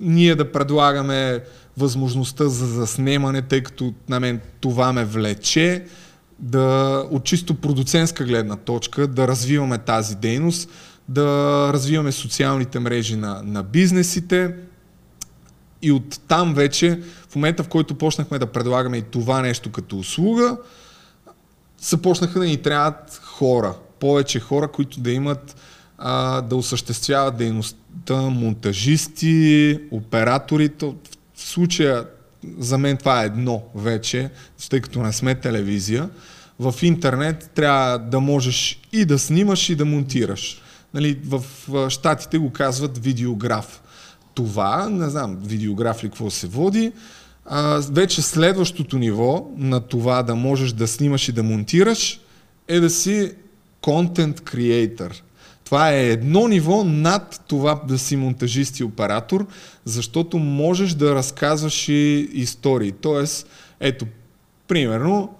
ние да предлагаме възможността за заснемане, тъй като на мен това ме влече, да от чисто продуцентска гледна точка да развиваме тази дейност, да развиваме социалните мрежи на, на бизнесите и от там вече, в момента в който почнахме да предлагаме и това нещо като услуга, започнаха да ни трябват хора, повече хора, които да имат а, да осъществяват дейността монтажисти, оператори. В в случая за мен това е едно вече, тъй като не сме телевизия. В интернет трябва да можеш и да снимаш и да монтираш. Нали, в щатите го казват видеограф. Това, не знам, видеограф ли какво се води, а, вече следващото ниво на това да можеш да снимаш и да монтираш е да си content creator. Това е едно ниво над това да си монтажист и оператор, защото можеш да разказваш и истории. Тоест, ето, примерно,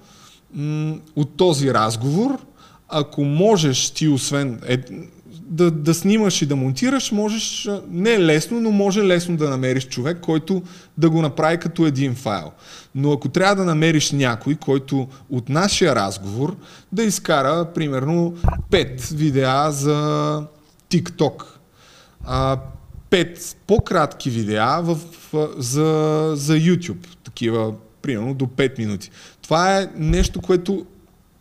от този разговор, ако можеш ти, освен е, да, да снимаш и да монтираш, можеш, не е лесно, но може лесно да намериш човек, който да го направи като един файл. Но ако трябва да намериш някой, който от нашия разговор да изкара, примерно, 5 видеа за TikTok, а, 5 по-кратки видеа в, за, за YouTube, такива, примерно, до 5 минути. Това е нещо, което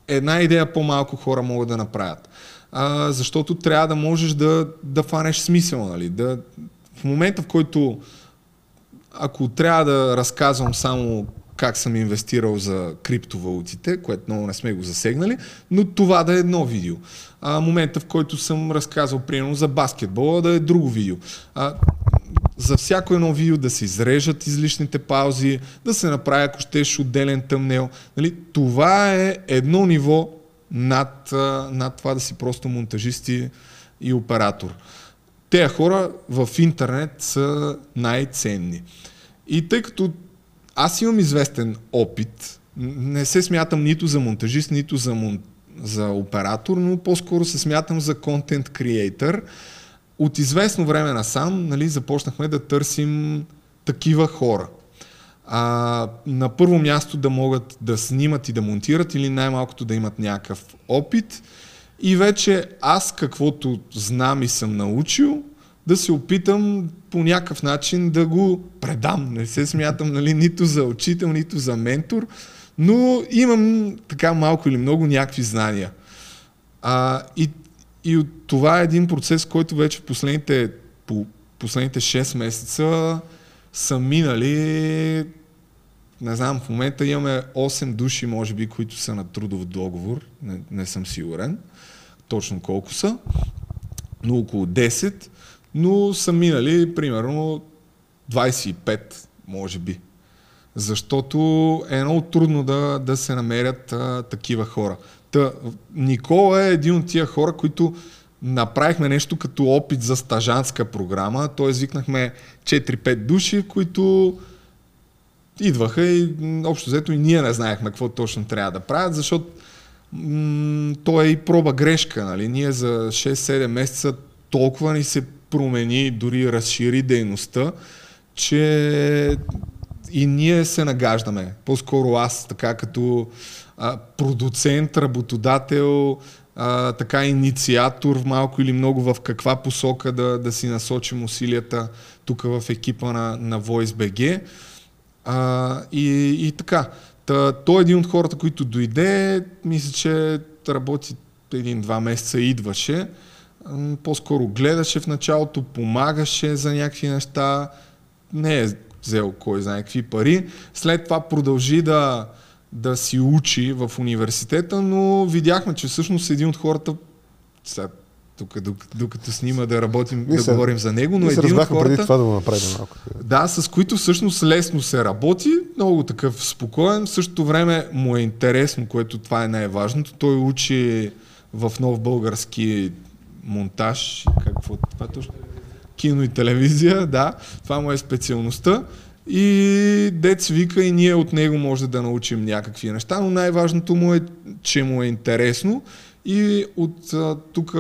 една идея по-малко хора могат да направят а, защото трябва да можеш да, да фанеш смисъл. Нали? Да, в момента, в който ако трябва да разказвам само как съм инвестирал за криптовалутите, което много не сме го засегнали, но това да е едно видео. А, момента, в който съм разказал, примерно, за баскетбола, да е друго видео. А, за всяко едно видео да се изрежат излишните паузи, да се направи, ако щеш, отделен тъмнел. Нали? Това е едно ниво над, над това да си просто монтажисти и оператор. Те хора в интернет са най-ценни. И тъй като аз имам известен опит, не се смятам нито за монтажист, нито за, мон... за оператор, но по-скоро се смятам за контент креатор. От известно време насам нали, започнахме да търсим такива хора. А, на първо място да могат да снимат и да монтират или най-малкото да имат някакъв опит и вече аз каквото знам и съм научил, да се опитам по някакъв начин да го предам. Не се смятам нали, нито за учител, нито за ментор, но имам така малко или много някакви знания. А, и, и това е един процес, който вече в последните, по последните 6 месеца са минали не знам, в момента имаме 8 души, може би, които са на трудов договор, не, не съм сигурен точно колко са, но около 10, но са минали примерно 25, може би. Защото е много трудно да, да се намерят а, такива хора. Та, Никола е един от тия хора, които направихме нещо като опит за стажанска програма, т.е. викнахме 4-5 души, които идваха и общо взето и ние не знаехме какво точно трябва да правят, защото м- то е и проба грешка. Нали? Ние за 6-7 месеца толкова ни се промени, дори разшири дейността, че и ние се нагаждаме. По-скоро аз, така като а, продуцент, работодател, а, така инициатор малко или много в каква посока да, да си насочим усилията тук в екипа на, на VoiceBG. А, и, и така. Та, той е един от хората, които дойде, мисля, че работи един-два месеца идваше. По-скоро гледаше в началото, помагаше за някакви неща. Не е взел кой знае какви пари. След това продължи да, да си учи в университета, но видяхме, че всъщност един от хората, сега тук, докато, докато снима да работим, да се, говорим за него, но един от хората... преди това да го направим малко. Да, с които всъщност лесно се работи, много такъв спокоен, в същото време му е интересно, което това е най-важното. Той учи в нов български монтаж, какво това е точно? Кино и телевизия, да, това му е специалността. И дец вика и ние от него може да научим някакви неща, но най-важното му е, че му е интересно и от тук,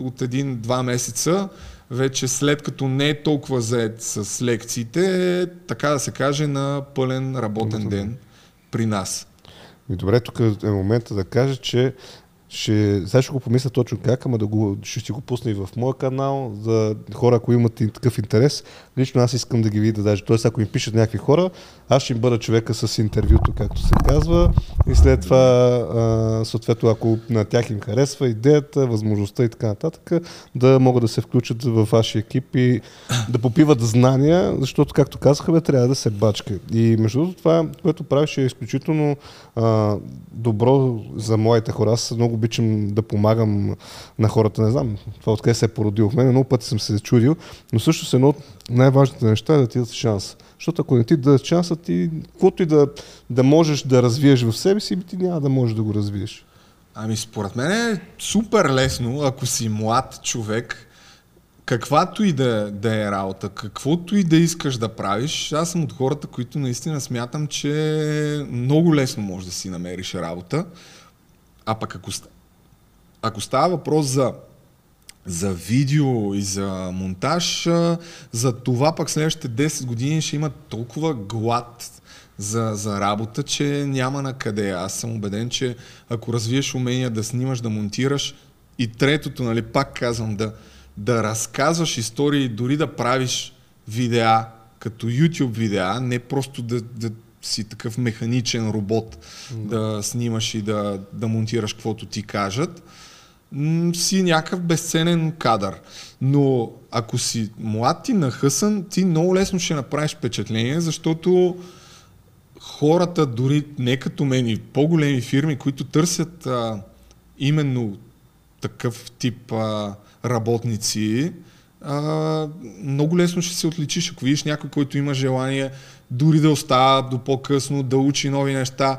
от един-два месеца, вече след като не е толкова заед с лекциите, така да се каже, на пълен работен ден при нас. И добре, тук е момента да кажа, че ще, сега ще го помисля точно как, ама да го, ще си го пусна и в моя канал, за хора, ако имат такъв интерес. Лично аз искам да ги видя даже. Тоест, ако им пишат някакви хора, аз ще им бъда човека с интервюто, както се казва. И след това, съответно, ако на тях им харесва идеята, възможността и така нататък, да могат да се включат в вашия екип и да попиват знания, защото, както казаха, бе, трябва да се бачка. И между другото, това, което правиш е изключително а, добро за моите хора. Аз много обичам да помагам на хората, не знам, това откъде се е породило в мен, много пъти съм се чудил, но също едно от най-важните неща е да ти дадат шанс. Защото ако не ти дадат шанса, ти, каквото и да, да можеш да развиеш в себе си, ти няма да можеш да го развиеш. Ами според мен е супер лесно, ако си млад човек, каквато и да, да е работа, каквото и да искаш да правиш, аз съм от хората, които наистина смятам, че много лесно можеш да си намериш работа. А пък ако, ако става въпрос за, за видео и за монтаж, за това пък следващите 10 години ще има толкова глад за, за работа, че няма на къде. Аз съм убеден, че ако развиеш умения да снимаш, да монтираш и третото, нали, пак казвам, да, да разказваш истории, дори да правиш видеа, като YouTube видеа, не просто да, да си такъв механичен робот mm. да снимаш и да, да монтираш каквото ти кажат, си някакъв безценен кадър. Но ако си млад и нахъсан, ти много лесно ще направиш впечатление, защото хората, дори не като мен и по-големи фирми, които търсят а, именно такъв тип а, работници, а, много лесно ще се отличиш, ако видиш някой, който има желание дори да остава до по-късно, да учи нови неща,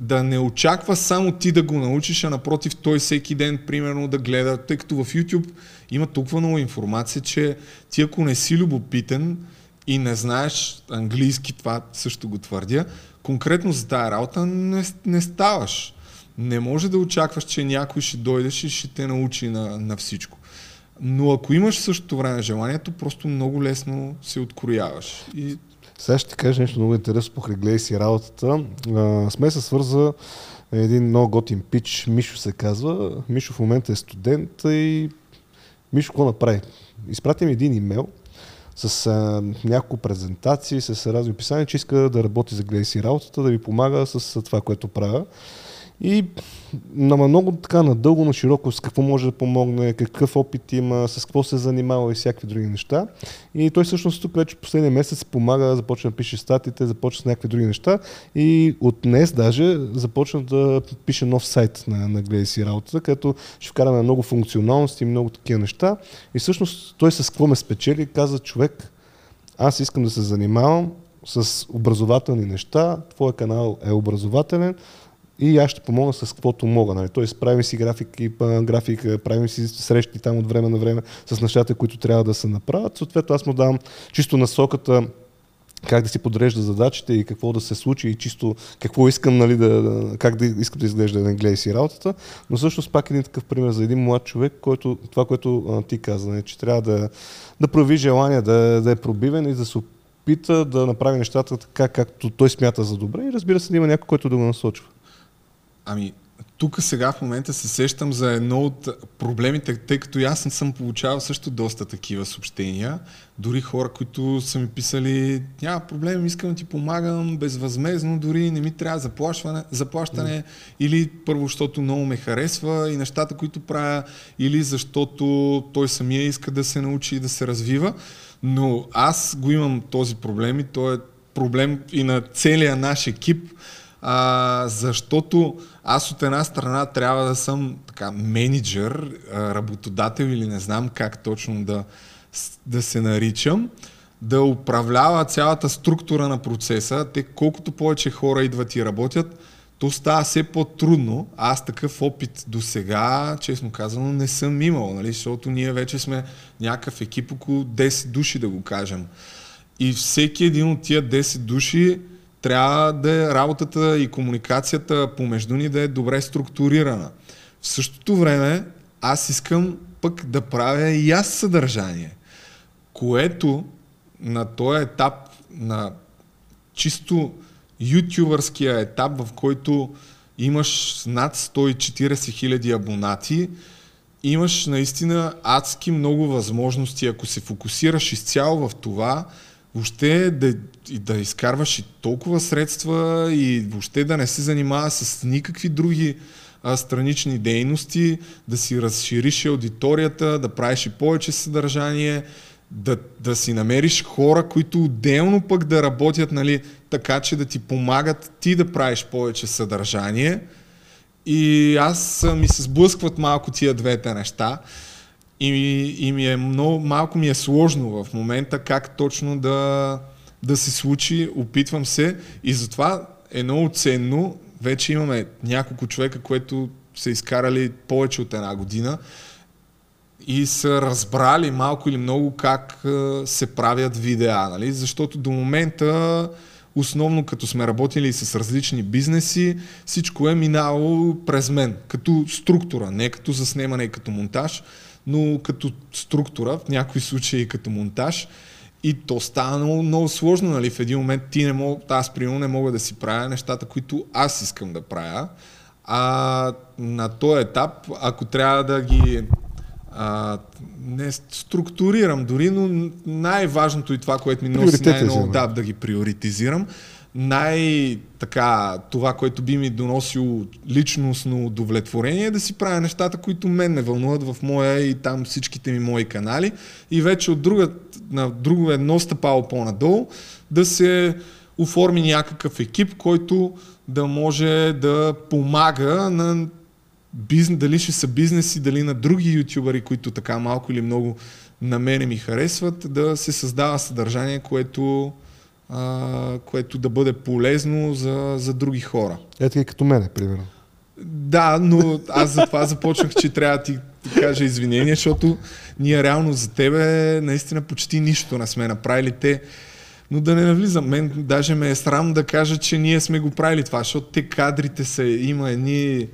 да не очаква само ти да го научиш, а напротив той всеки ден, примерно, да гледа, тъй като в YouTube има толкова много информация, че ти ако не си любопитен и не знаеш английски, това също го твърдя, конкретно за тази работа не, не ставаш. Не може да очакваш, че някой ще дойдеш и ще те научи на, на всичко. Но ако имаш същото време желанието, просто много лесно се открояваш. И... Сега ще ти кажа нещо много интересно, покрай си работата. А, сме се свърза един много готин пич, Мишо се казва. Мишо в момента е студент и Мишо какво направи? Изпрати ми един имейл с а, няколко презентации, с разни описания, че иска да работи за гледай си работата, да ви помага с това, което правя. И на много така надълго, на широко с какво може да помогне, какъв опит има, с какво се занимава и всякакви други неща. И той всъщност тук вече последния месец помага, започна да пише статите, започна с някакви други неща и от днес даже започна да пише нов сайт на, на Гледай си работата, където ще вкараме много функционалности и много такива неща. И всъщност той с какво ме спечели, каза човек, аз искам да се занимавам с образователни неща, твой канал е образователен, и аз ще помогна с каквото мога. Нали. Тоест, правим си графики, графика, правим си срещи там от време на време с нещата, които трябва да се направят. Съответно, аз му давам чисто насоката как да си подрежда задачите и какво да се случи и чисто какво искам, нали, да, как да искам да изглежда да гледа си работата. Но също пак един такъв пример за един млад човек, който, това, което а, ти каза, нали, че трябва да, да прояви желание да, да е пробивен и да се опита да направи нещата така, както той смята за добре и разбира се да има някой, който да го насочва. Ами, тук сега в момента се сещам за едно от проблемите, тъй като аз не съм получавал също доста такива съобщения. Дори хора, които са ми писали, няма проблем, искам да ти помагам безвъзмезно, дори не ми трябва заплащане, заплащане mm. или първо, защото много ме харесва и нещата, които правя, или защото той самия иска да се научи и да се развива. Но аз го имам този проблем и то е проблем и на целия наш екип, а, защото аз от една страна трябва да съм така менеджер, работодател или не знам как точно да, да се наричам, да управлява цялата структура на процеса. Те колкото повече хора идват и работят, то става все по-трудно. Аз такъв опит до сега, честно казано, не съм имал, нали? защото ние вече сме някакъв екип около 10 души, да го кажем. И всеки един от тия 10 души трябва да е работата и комуникацията помежду ни да е добре структурирана. В същото време аз искам пък да правя и аз съдържание, което на този етап, на чисто ютубърския етап, в който имаш над 140 хиляди абонати, имаш наистина адски много възможности, ако се фокусираш изцяло в това, въобще да, да изкарваш и толкова средства и въобще да не се занимава с никакви други а, странични дейности, да си разшириш аудиторията, да правиш и повече съдържание, да, да си намериш хора, които отделно пък да работят, нали, така че да ти помагат ти да правиш повече съдържание. И аз ми се сблъскват малко тия двете неща. И, и ми е много, малко ми е сложно в момента как точно да, да се случи, опитвам се. И затова е много ценно, вече имаме няколко човека, които са изкарали повече от една година и са разбрали малко или много как се правят видеа, нали? защото до момента основно като сме работили с различни бизнеси, всичко е минало през мен, като структура, не като заснемане и като монтаж но като структура, в някои случаи като монтаж. И то става много, много сложно, нали? В един момент ти не мога, аз примерно не мога да си правя нещата, които аз искам да правя. А на този етап, ако трябва да ги а, не структурирам дори, но най-важното и това, което ми носи най-много да, да ги приоритизирам, най-така това, което би ми доносило личностно удовлетворение е да си правя нещата, които мен ме вълнуват в моя и там всичките ми мои канали. И вече от друга, на друго едно стъпало по-надолу да се оформи някакъв екип, който да може да помага на бизнес, дали ще са бизнеси, дали на други ютубъри, които така малко или много на мене ми харесват, да се създава съдържание, което, а, което да бъде полезно за, за други хора. Ето и като мене, примерно. Да, но аз за това започнах, че трябва да ти, ти кажа извинения, защото ние реално за тебе наистина почти нищо не сме направили. Те, но да не навлизам, мен даже ме е срам да кажа, че ние сме го правили това, защото те кадрите са, има едни...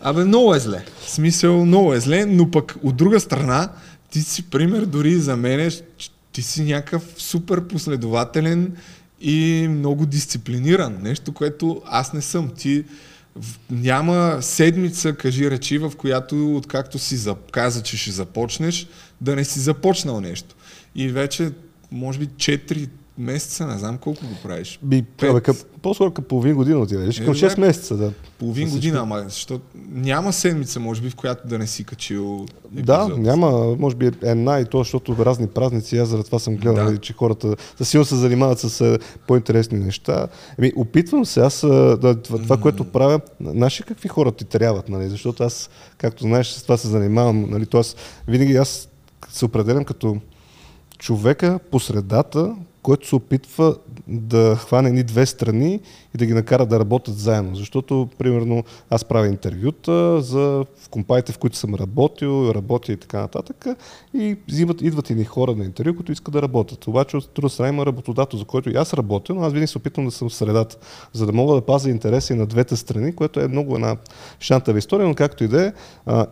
Абе, много е зле. В смисъл, много е зле, но пък от друга страна, ти си пример дори за мен, ти си някакъв супер последователен и много дисциплиниран. Нещо, което аз не съм. Ти няма седмица, кажи речи, в която откакто си каза, че ще започнеш, да не си започнал нещо. И вече, може би, 4 месеца, не знам колко го правиш. Би, абе, къп, по-скоро към половин година отидеш, към 6 месеца, да. Половин година, ама защото няма седмица, може би, в която да не си качил епизод. Да, няма, може би една и то, защото разни празници, аз за това съм гледал, да. Нали, че хората със силно се занимават с по-интересни неща. Еми, опитвам се, аз да, това, това, което правя, наши какви хора ти трябват, нали, защото аз, както знаеш, с това се занимавам, нали, т.е. винаги аз се определям като човека по средата, който се опитва да хване ни две страни и да ги накара да работят заедно. Защото, примерно, аз правя интервюта за в компаниите, в които съм работил, работя и така нататък. И взимат, идват и ни хора на интервю, които искат да работят. Обаче от друга страна има работодател, за който и аз работя, но аз винаги се опитвам да съм в средата, за да мога да пазя интереси на двете страни, което е много една шантава история, но както и да е.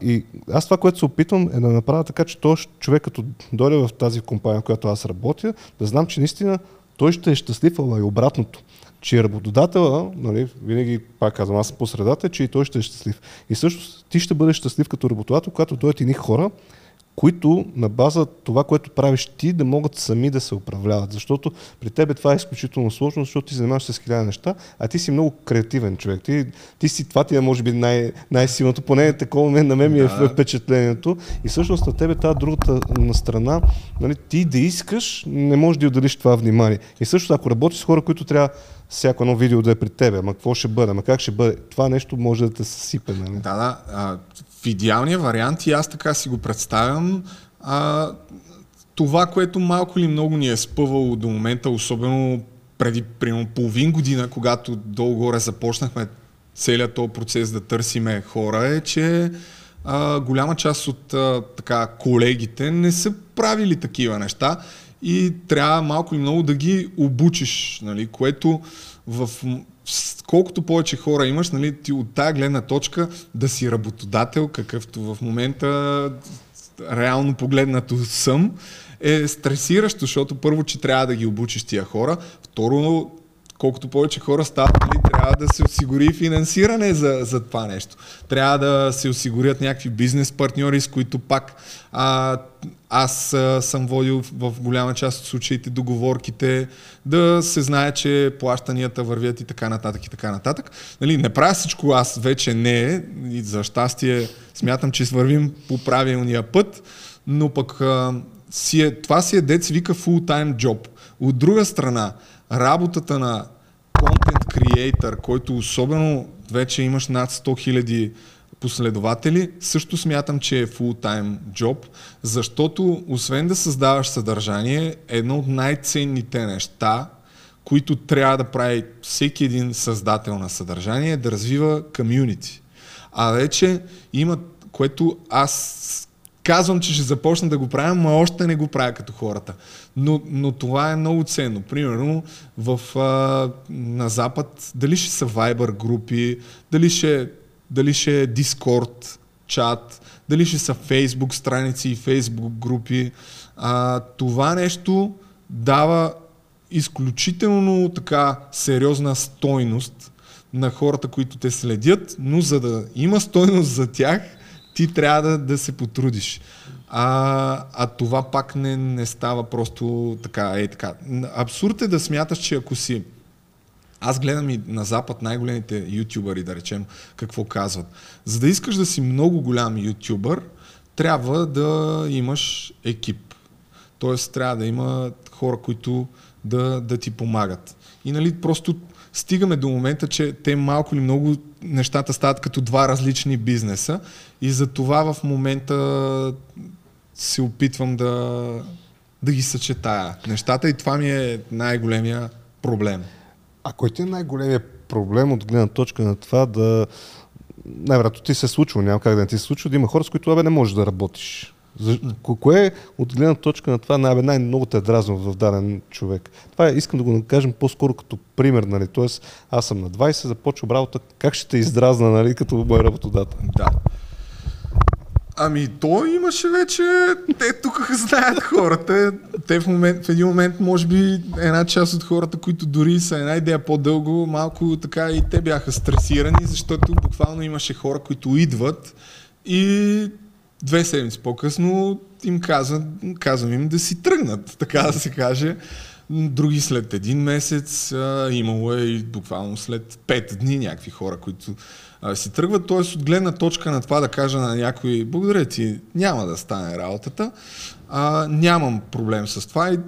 И аз това, което се опитвам е да направя така, че този човек, като дойде в тази компания, в която аз работя, да знам, че наистина той ще е щастлив, ама и обратното че работодателя, нали, винаги пак казвам, аз съм по средата, че и той ще е щастлив. И също ти ще бъдеш щастлив като работодател, когато дойдат и хора, които на база това, което правиш ти, да могат сами да се управляват. Защото при тебе това е изключително сложно, защото ти занимаваш с хиляда неща, а ти си много креативен човек. Ти, ти си, това ти е може би най- най-силното, поне такова мен, на мен ми е да. впечатлението. И всъщност на тебе тази другата на страна, нали, ти да искаш, не можеш да отделиш това внимание. И също ако работиш с хора, които трябва всяко едно видео да е при тебе, ама какво ще бъде, ама как ще бъде, това нещо може да те съсипе. Нали? Да, да. А, в идеалния вариант и аз така си го представям, а, това, което малко или много ни е спъвало до момента, особено преди примерно половин година, когато долу-горе започнахме целият този процес да търсиме хора, е, че а, голяма част от а, така, колегите не са правили такива неща и трябва малко и много да ги обучиш, нали, което в колкото повече хора имаш, нали, ти от тая гледна точка да си работодател, какъвто в момента реално погледнато съм, е стресиращо, защото първо, че трябва да ги обучиш тия хора, второ, колкото повече хора стават, нали, трябва да се осигури финансиране за, за това нещо. Трябва да се осигурят някакви бизнес партньори, с които пак а, аз а, съм водил в голяма част от случаите договорките, да се знае, че плащанията вървят и така нататък и така нататък. Нали, не правя всичко аз вече не и за щастие смятам, че вървим по правилния път, но пък а, си е, това си е дец вика full-time job. От друга страна, работата на контент креатор, който особено вече имаш над 100 хиляди последователи, също смятам, че е full-time job, защото освен да създаваш съдържание, едно от най-ценните неща, които трябва да прави всеки един създател на съдържание, е да развива комюнити. А вече има, което аз казвам, че ще започна да го правя, но още не го правя като хората. Но, но това е много ценно. Примерно в, а, на Запад, дали ще са Viber групи, дали ще, дали ще е Discord чат, дали ще са Facebook страници и Facebook групи. А, това нещо дава изключително така сериозна стойност на хората, които те следят, но за да има стойност за тях, ти трябва да, да се потрудиш. А, а това пак не, не става просто така, е така. Абсурд е да смяташ, че ако си аз гледам и на Запад най-големите ютубъри, да речем, какво казват. За да искаш да си много голям ютубър, трябва да имаш екип. Тоест трябва да има хора, които да, да ти помагат. И нали, просто стигаме до момента, че те малко или много нещата стават като два различни бизнеса и за това в момента се опитвам да, да ги съчетая нещата и това ми е най-големия проблем. А кой ти е най-големия проблем от гледна точка на това да... Най-вероятно ти се е случва, няма как да не ти се случва, да има хора, с които абе не можеш да работиш. За, кое е от гледна точка на това най- най-много те е дразнало в даден човек? Това е, искам да го кажем по-скоро като пример, нали? Тоест, аз съм на 20, започвам работа, как ще те издразна, нали, като мой работодател? Да. Ами, то имаше вече, те тук (laughs) знаят хората. Те в, момент, в един момент, може би, една част от хората, които дори са една идея по-дълго, малко така и те бяха стресирани, защото буквално имаше хора, които идват и две седмици по-късно им казвам, казвам им да си тръгнат, така да се каже. Други след един месец, а, имало е и буквално след пет дни някакви хора, които си тръгват. Т.е. от гледна точка на това да кажа на някой, благодаря ти, няма да стане работата, а, нямам проблем с това и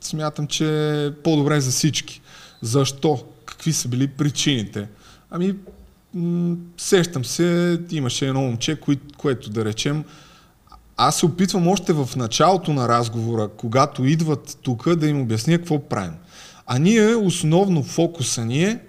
смятам, че е по-добре за всички. Защо? Какви са били причините? Ами, м- сещам се, имаше едно момче, кое, което да речем, аз се опитвам още в началото на разговора, когато идват тук, да им обясня какво правим. А ние, основно фокуса ни е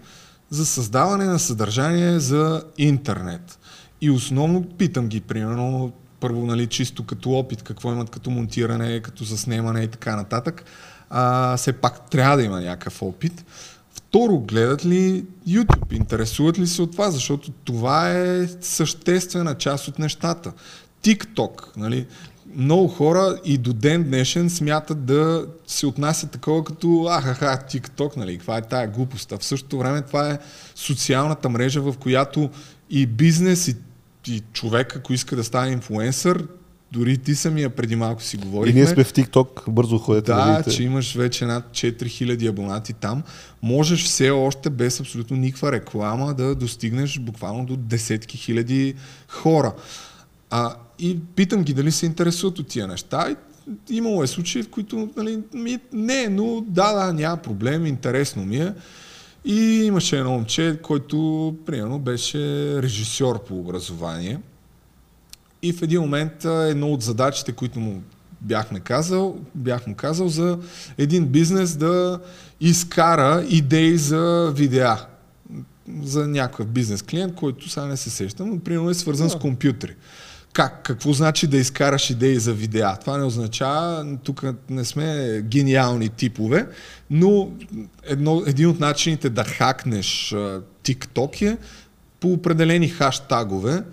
за създаване на съдържание за интернет. И основно питам ги, примерно, първо, нали, чисто като опит, какво имат като монтиране, като заснемане и така нататък. А, все пак трябва да има някакъв опит. Второ, гледат ли YouTube, интересуват ли се от това, защото това е съществена част от нещата. TikTok, нали? Много хора и до ден днешен смятат да се отнасят такова като ахаха, TikTok, нали? Каква е тая глупост? А в същото време това е социалната мрежа, в която и бизнес, и, и човек, ако иска да стане инфлуенсър, дори ти самия преди малко си говорихме. И ние сме в TikTok, бързо ходете да, да видите. че имаш вече над 4000 абонати там. Можеш все още без абсолютно никаква реклама да достигнеш буквално до десетки хиляди хора. А, и питам ги дали се интересуват от тия неща. И, имало е случаи, в които нали, ми, не, но да, да, няма проблем, интересно ми е. И имаше едно момче, който примерно беше режисьор по образование. И в един момент едно от задачите, които му бяхме казал, бях му казал за един бизнес да изкара идеи за видеа. За някакъв бизнес клиент, който сега не се сещам, но примерно е свързан с компютри. Как? Какво значи да изкараш идеи за видеа? Това не означава, тук не сме гениални типове, но едно, един от начините да хакнеш TikTok е по определени хаштагове,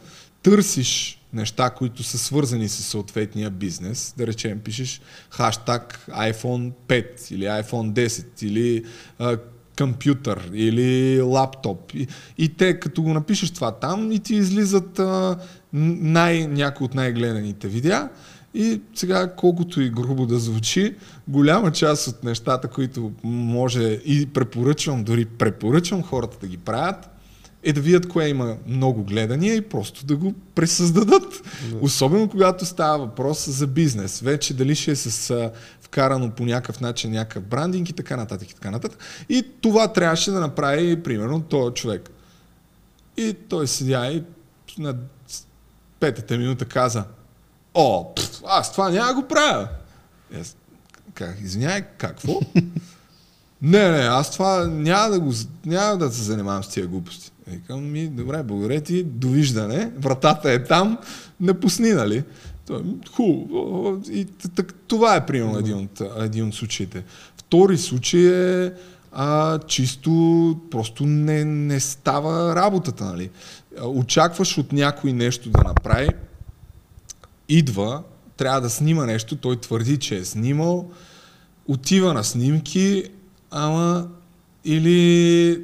търсиш неща, които са свързани с съответния бизнес. Да речем, пишеш хаштаг iPhone 5 или iPhone 10 или а, компютър или лаптоп. И, и те, като го напишеш това там, и ти излизат а, най, някои от най-гледаните видеа. И сега, колкото и грубо да звучи, голяма част от нещата, които може и препоръчвам, дори препоръчвам хората да ги правят, е да видят кое има много гледания и просто да го пресъздадат. Особено когато става въпрос за бизнес. Вече дали ще е с а, вкарано по някакъв начин някакъв брандинг и така нататък и така нататък. И това трябваше да направи, примерно, този човек. И той седя и на петата минута каза, о, пф, аз това няма го правя. Аз, как, извиняй, какво? (laughs) не, не, аз това няма да, го, няма да се занимавам с тия глупости. Викам ми, добре, благодаря ти, довиждане, вратата е там, напусни, нали? Хубаво. И так, това е примерно един от, един от случаите. Втори случай е а, чисто просто не, не става работата, нали? Очакваш от някой нещо да направи, идва, трябва да снима нещо, той твърди, че е снимал, отива на снимки, ама или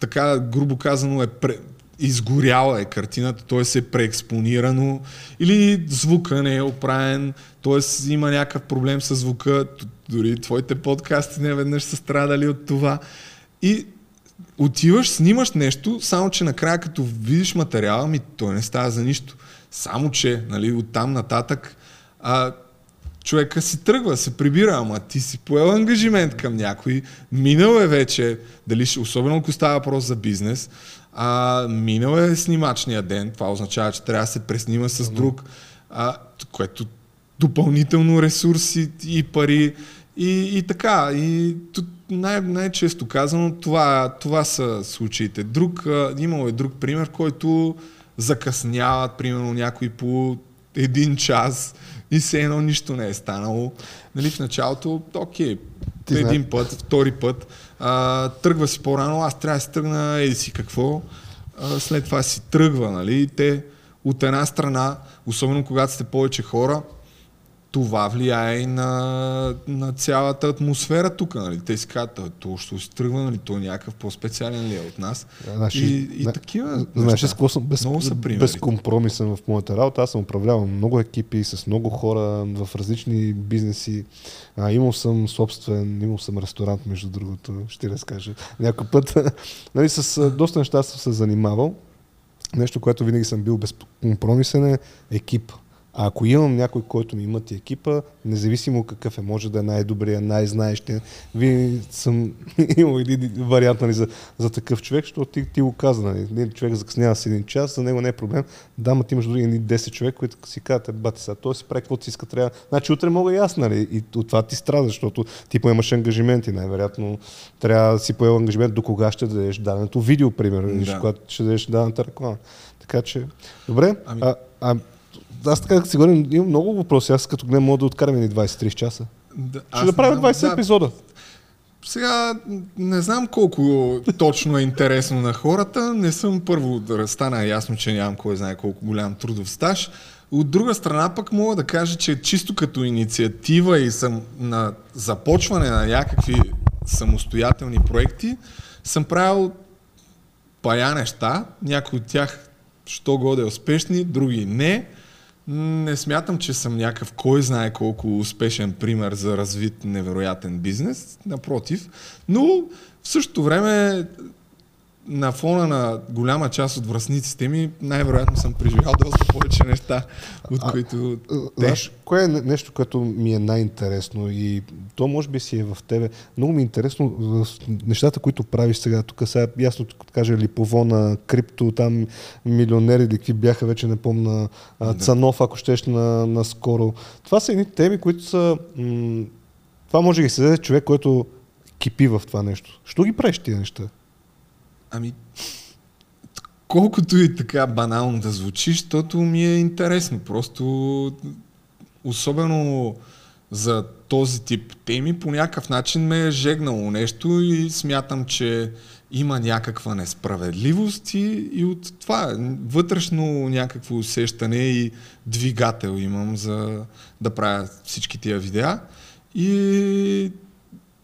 така грубо казано е пре, изгоряла е картината, т.е. е преекспонирано, или звука не е оправен, т.е. има някакъв проблем с звука, дори твоите подкасти не веднъж са страдали от това. И отиваш, снимаш нещо, само че накрая като видиш материала, ми той не става за нищо. Само че, нали, оттам нататък, а, човека си тръгва, се прибира, ама ти си поел ангажимент към някой, минал е вече, дали особено ако става въпрос за бизнес, а, минал е снимачния ден, това означава, че трябва да се преснима с друг, а, което допълнително ресурси и пари и, и така. И най- най-често казано това, това са случаите. Друг, имало е друг пример, който закъсняват, примерно някой по един час и все едно нищо не е станало. Нали, в началото, окей, Ти един знае. път, втори път, а, тръгва си по-рано, аз трябва да си тръгна, еди си какво, а, след това си тръгва, нали, те от една страна, особено когато сте повече хора, това влияе и на, на цялата атмосфера тук. Нали? Те си казват, то ще се тръгва, нали? той е някакъв по-специален ли е от нас. Значи, и, и не, такива. Знаеш, с съм без, безкомпромисен в моята работа. Аз съм управлявал много екипи с много хора в различни бизнеси. А, имал съм собствен, имал съм ресторант, между другото, ще разкажа някой път. (laughs) нали, с доста неща съм се занимавал. Нещо, което винаги съм бил безкомпромисен е екип. А ако имам някой, който ми имат и екипа, независимо какъв е, може да е най-добрия, най-знаещия, винаги съм (laughs) имал един вариант нали, за, за такъв човек, защото ти, ти го каза, нали, един човек закъснява с един час, за него не е проблем. Да, ма ти имаш други 10 човек, които си казват, е, бати сега, той си прави каквото си иска, трябва. Значи утре мога и аз, нали, и от това ти страда, защото ти поемаш ангажименти, най-вероятно трябва да си поел ангажимент до кога ще дадеш даденото видео, примерно, да. когато ще дадеш дадената реклама. Така че, добре. Ами... А, а, аз така да си говорим, имам много въпроси. Аз като гледам мога да откарам ни 23 часа. Да, Ще направим 20 да, епизода. Сега не знам колко точно е интересно на хората. Не съм първо да стана ясно, че нямам кой знае колко голям трудов стаж. От друга страна пък мога да кажа, че чисто като инициатива и съм на започване на някакви самостоятелни проекти, съм правил пая неща. Някои от тях, що годе успешни, други не. Не смятам, че съм някакъв кой знае колко успешен пример за развит невероятен бизнес. Напротив. Но в същото време на фона на голяма част от връзниците ми, най-вероятно съм преживял доста повече неща, от а, които а, те. Знаеш, кое е нещо, което ми е най-интересно и то може би си е в тебе. Много ми е интересно нещата, които правиш сега. Тук сега ясно кажа Липовона, крипто, там милионери или какви бяха, вече не помна, да. Цанов, ако щеш на, на скоро. Това са едни теми, които са... М- това може да ги се даде човек, който кипи в това нещо. Що ги правиш тия неща? Ами, колкото и така банално да звучи, защото ми е интересно. Просто, особено за този тип теми, по някакъв начин ме е жегнало нещо и смятам, че има някаква несправедливост и, и от това вътрешно някакво усещане и двигател имам за да правя всички тия видеа. И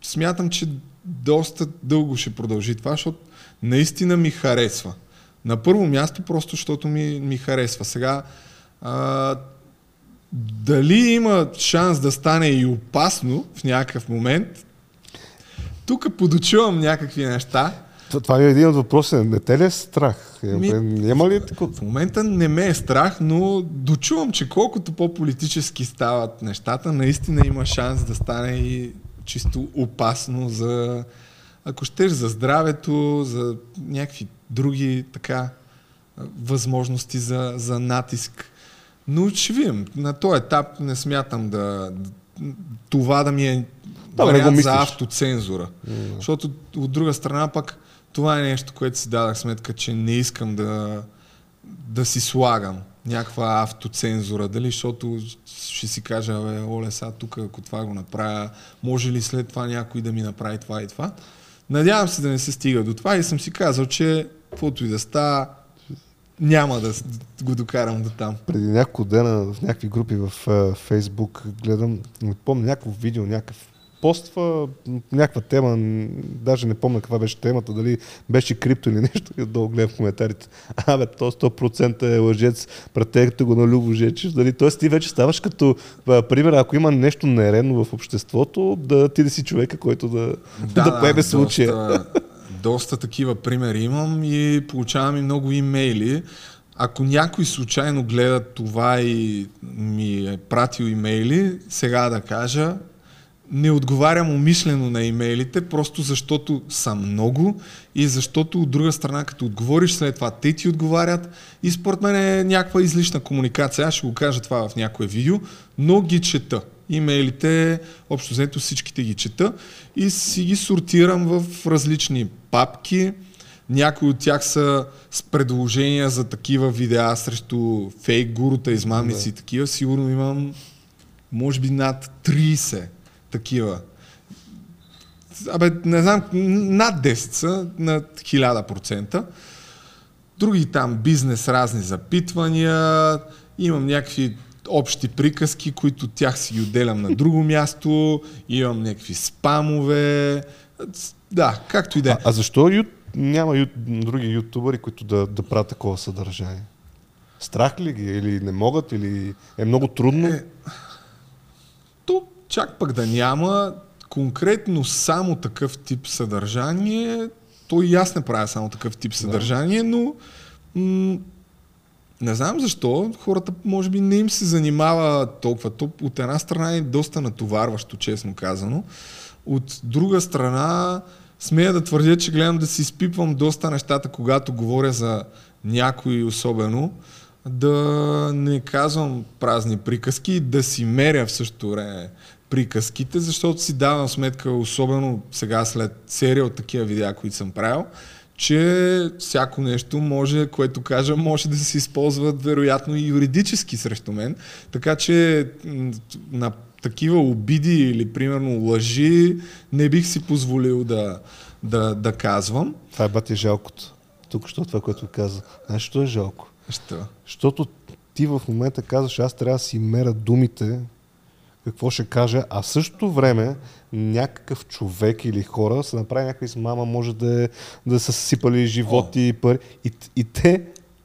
смятам, че доста дълго ще продължи това, защото наистина ми харесва. На първо място, просто защото ми, ми харесва. Сега, а, дали има шанс да стане и опасно в някакъв момент, тук подочувам някакви неща. Това е един от въпросите. Не те ли е страх? Ми, Няма ли такова? В момента не ме е страх, но дочувам, че колкото по-политически стават нещата, наистина има шанс да стане и чисто опасно за, ако щеш за здравето, за някакви други така възможности за, за натиск. Но ще видим. На този етап не смятам да, това да ми е да, вариант за автоцензура. Mm. Защото от друга страна пък това е нещо, което си дадах сметка, че не искам да, да си слагам някаква автоцензура. Дали, защото ще си кажа, бе, оле, сега тук, ако това го направя, може ли след това някой да ми направи това и това? Надявам се да не се стига до това и съм си казал, че каквото и да става, няма да го докарам до там. Преди няколко дена в някакви групи в Фейсбук гледам, не помня някакво видео, някакъв поства някаква тема, даже не помня каква беше темата, дали беше крипто или нещо, и долу гледам в коментарите. Абе, то 100% е лъжец, претегте го на Любо Жечиш. Дали? Тоест ти вече ставаш като пример, ако има нещо нередно в обществото, да ти да си човека, който да, да, да поеме случая. Доста, доста такива примери имам и получавам и много имейли. ако някой случайно гледа това и ми е пратил имейли, сега да кажа, не отговарям умишлено на имейлите, просто защото са много и защото от друга страна, като отговориш след това, те ти отговарят и според мен е някаква излишна комуникация. Аз ще го кажа това в някое видео, но ги чета. Имейлите, общо взето всичките ги чета и си ги сортирам в различни папки. Някои от тях са с предложения за такива видеа срещу фейк гурута, измамници и такива. Сигурно имам, може би, над 30 такива. Абе, не знам, над 10 са, на 1000%. Други там бизнес, разни запитвания, имам някакви общи приказки, които тях си ги отделям на друго място, имам някакви спамове, да, както и да е. А, защо ю... няма ю... други ютубъри, които да, да правят такова съдържание? Страх ли ги? Или не могат? Или е много трудно? Е, чак пък да няма конкретно само такъв тип съдържание, то и аз не правя само такъв тип съдържание, но м- не знам защо, хората може би не им се занимава толкова. То от една страна е доста натоварващо, честно казано. От друга страна, смея да твърдя, че гледам да си изпипвам доста нещата, когато говоря за някой особено, да не казвам празни приказки, да си меря в същото време приказките, защото си давам сметка, особено сега след серия от такива видеа, които съм правил, че всяко нещо може, което кажа, може да се използват вероятно и юридически срещу мен. Така че на такива обиди или примерно лъжи не бих си позволил да, да, да казвам. Това е бати жалкото. Тук що това, което каза. Знаеш, що е жалко? Що? Защото ти в момента казваш, аз трябва да си мера думите, какво ще кажа, а в същото време някакъв човек или хора са направи някаква измама, може да, да са сипали животи и пари. И, и те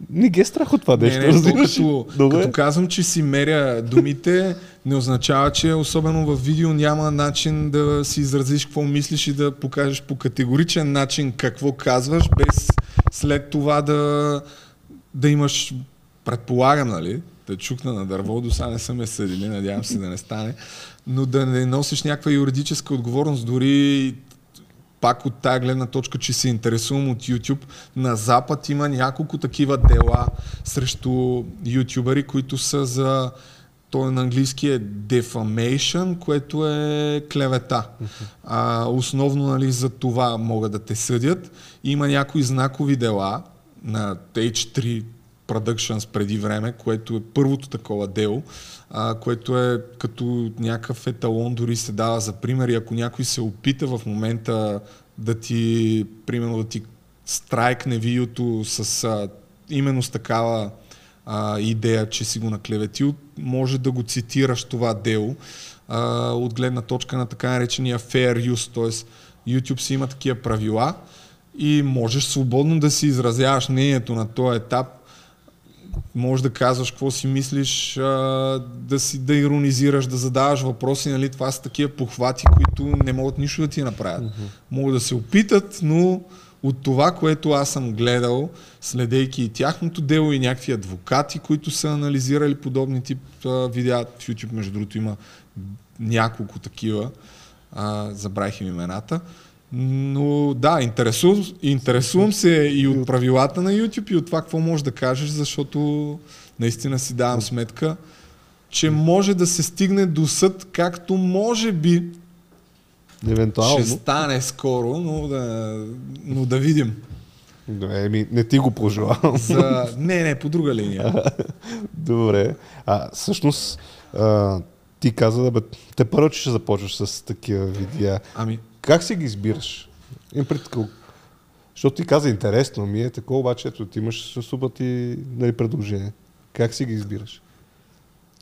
не ги е страх от това нещо. Не, не, като, като казвам, че си меря думите, не означава, че особено в видео няма начин да си изразиш какво мислиш и да покажеш по категоричен начин какво казваш, без след това да, да имаш, предполагам, нали, да чукна на дърво, до сега не са ме съдили, надявам се да не стане, но да не носиш някаква юридическа отговорност, дори пак от тази гледна точка, че се интересувам от YouTube, на Запад има няколко такива дела срещу ютубери, които са за той на английски е defamation, което е клевета. А, основно нали, за това могат да те съдят. Има някои знакови дела на H3 Productions преди време, което е първото такова дело, а, което е като някакъв еталон, дори се дава за пример и ако някой се опита в момента да ти, примерно да ти страйкне видеото с а, именно с такава а, идея, че си го наклеветил, може да го цитираш това дело а, от гледна точка на така наречения fair use, т.е. YouTube си има такива правила и можеш свободно да си изразяваш мнението на този етап може да казваш какво си мислиш, а, да, си, да иронизираш, да задаваш въпроси, нали? това са такива похвати, които не могат нищо да ти направят. Mm-hmm. Могат да се опитат, но от това, което аз съм гледал, следейки и тяхното дело и някакви адвокати, които са анализирали подобни тип а, видеа в YouTube, между другото има няколко такива, а, забравих им имената, но да, интересувам, интересувам се и от правилата на YouTube и от това какво можеш да кажеш, защото наистина си давам сметка, че може да се стигне до съд, както може би Евентуално. ще стане скоро, но да, но да видим. Еми, не ти го пожелавам. За... Не, не, по друга линия. (laughs) Добре. А всъщност, а, ти каза, да бе, те първо, че ще започваш с такива видеа. Ами, как си ги избираш? Им пред Защото ти каза интересно ми е, такова обаче ето ти имаш супа ти нали, предложение. Как си ги избираш?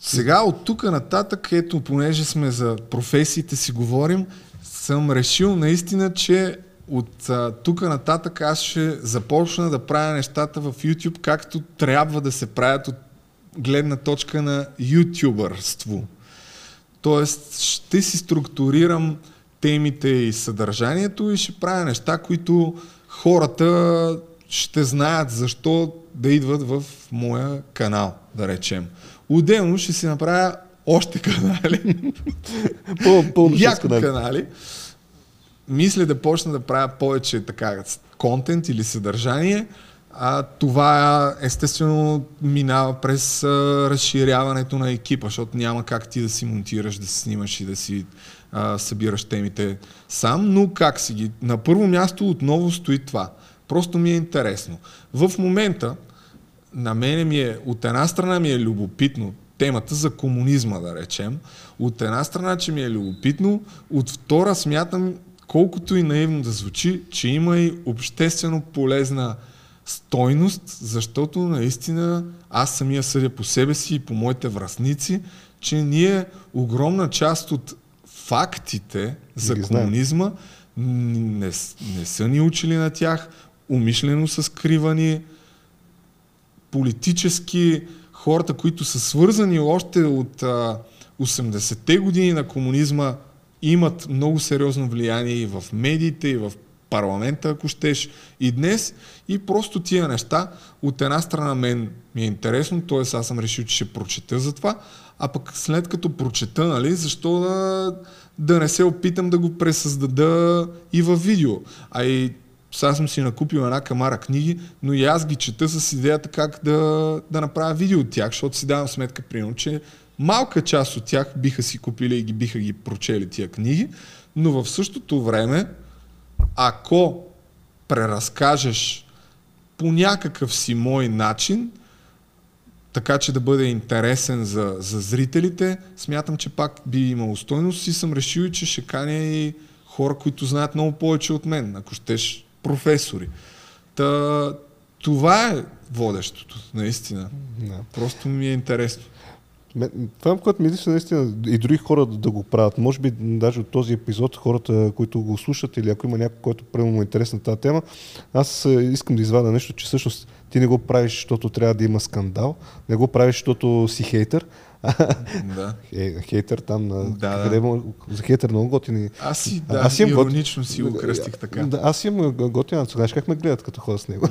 Сега от тук нататък, ето, понеже сме за професиите си говорим, съм решил наистина, че от тук нататък аз ще започна да правя нещата в YouTube, както трябва да се правят от гледна точка на ютубърство. Тоест, ще си структурирам темите и съдържанието и ще правя неща, които хората ще знаят защо да идват в моя канал, да речем. Отделно ще си направя още канали. (laughs) Пълно Яко канали. канали. Мисля да почна да правя повече така контент или съдържание. А, това естествено минава през а, разширяването на екипа, защото няма как ти да си монтираш, да си снимаш и да си а, събираш темите сам, но как си ги? На първо място отново стои това. Просто ми е интересно. В момента на мене ми е, от една страна ми е любопитно темата за комунизма, да речем. От една страна, че ми е любопитно, от втора смятам, колкото и наивно да звучи, че има и обществено полезна стойност, защото наистина аз самия съдя по себе си и по моите връзници, че ние огромна част от фактите за комунизма не, не са ни учили на тях, умишлено са скривани, политически хората, които са свързани още от а, 80-те години на комунизма, имат много сериозно влияние и в медиите, и в парламента, ако щеш, и днес. И просто тия неща, от една страна мен ми е интересно, т.е. аз съм решил, че ще прочета за това, а пък след като прочета, нали, защо да, да не се опитам да го пресъздада и във видео. А и сега съм си накупил една камара книги, но и аз ги чета с идеята как да, да направя видео от тях, защото си давам сметка, примерно, че малка част от тях биха си купили и ги биха ги прочели тия книги, но в същото време, ако преразкажеш по някакъв си мой начин, така че да бъде интересен за, за зрителите, смятам, че пак би имало стойност и съм решил, че ще каня и хора, които знаят много повече от мен, ако щеш професори. Та, това е водещото, наистина. Да. Просто ми е интересно. Това, което ми мисля наистина и други хора да, да го правят. Може би даже от този епизод хората, които го слушат или ако има някой, който прямо му е интересна тази тема, аз искам да извада нещо, че всъщност ти не го правиш, защото трябва да има скандал, не го правиш, защото си хейтър, да. (laughs) хейтър там на... Да, къде да. За хейтър много готини. Аз си, да, аз имам иронично си го кръстих така. Да, аз имам готина, знаеш как ме гледат като хора с него.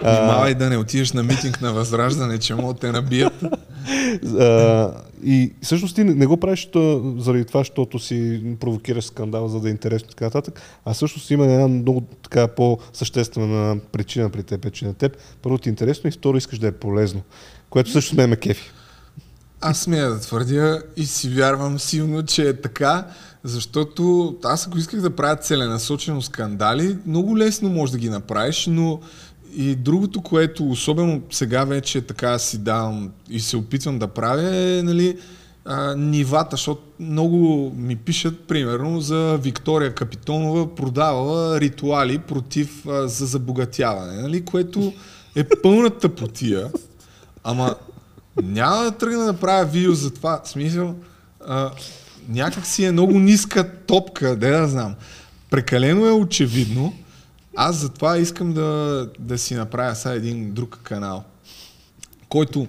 Внимавай (laughs) да не отидеш на митинг на Възраждане, че могат те набият. (laughs) и всъщност ти не го правиш заради това, защото си провокираш скандал, за да е интересно и така нататък, а всъщност има една много така по-съществена причина при теб, че на теб. Първо ти е интересно и второ искаш да е полезно, което също не ме кефи. Аз смея да твърдя и си вярвам силно, че е така, защото аз ако исках да правя целенасочено скандали, много лесно можеш да ги направиш, но и другото, което особено сега вече така си давам и се опитвам да правя е нали, а, нивата, защото много ми пишат примерно за Виктория Капитонова продавала ритуали против а, за забогатяване, нали, което е пълната потия. Ама няма да тръгна да правя видео за това. Смисъл, а, някак си е много ниска топка, де да знам. Прекалено е очевидно. Аз затова искам да, да си направя сега един друг канал, който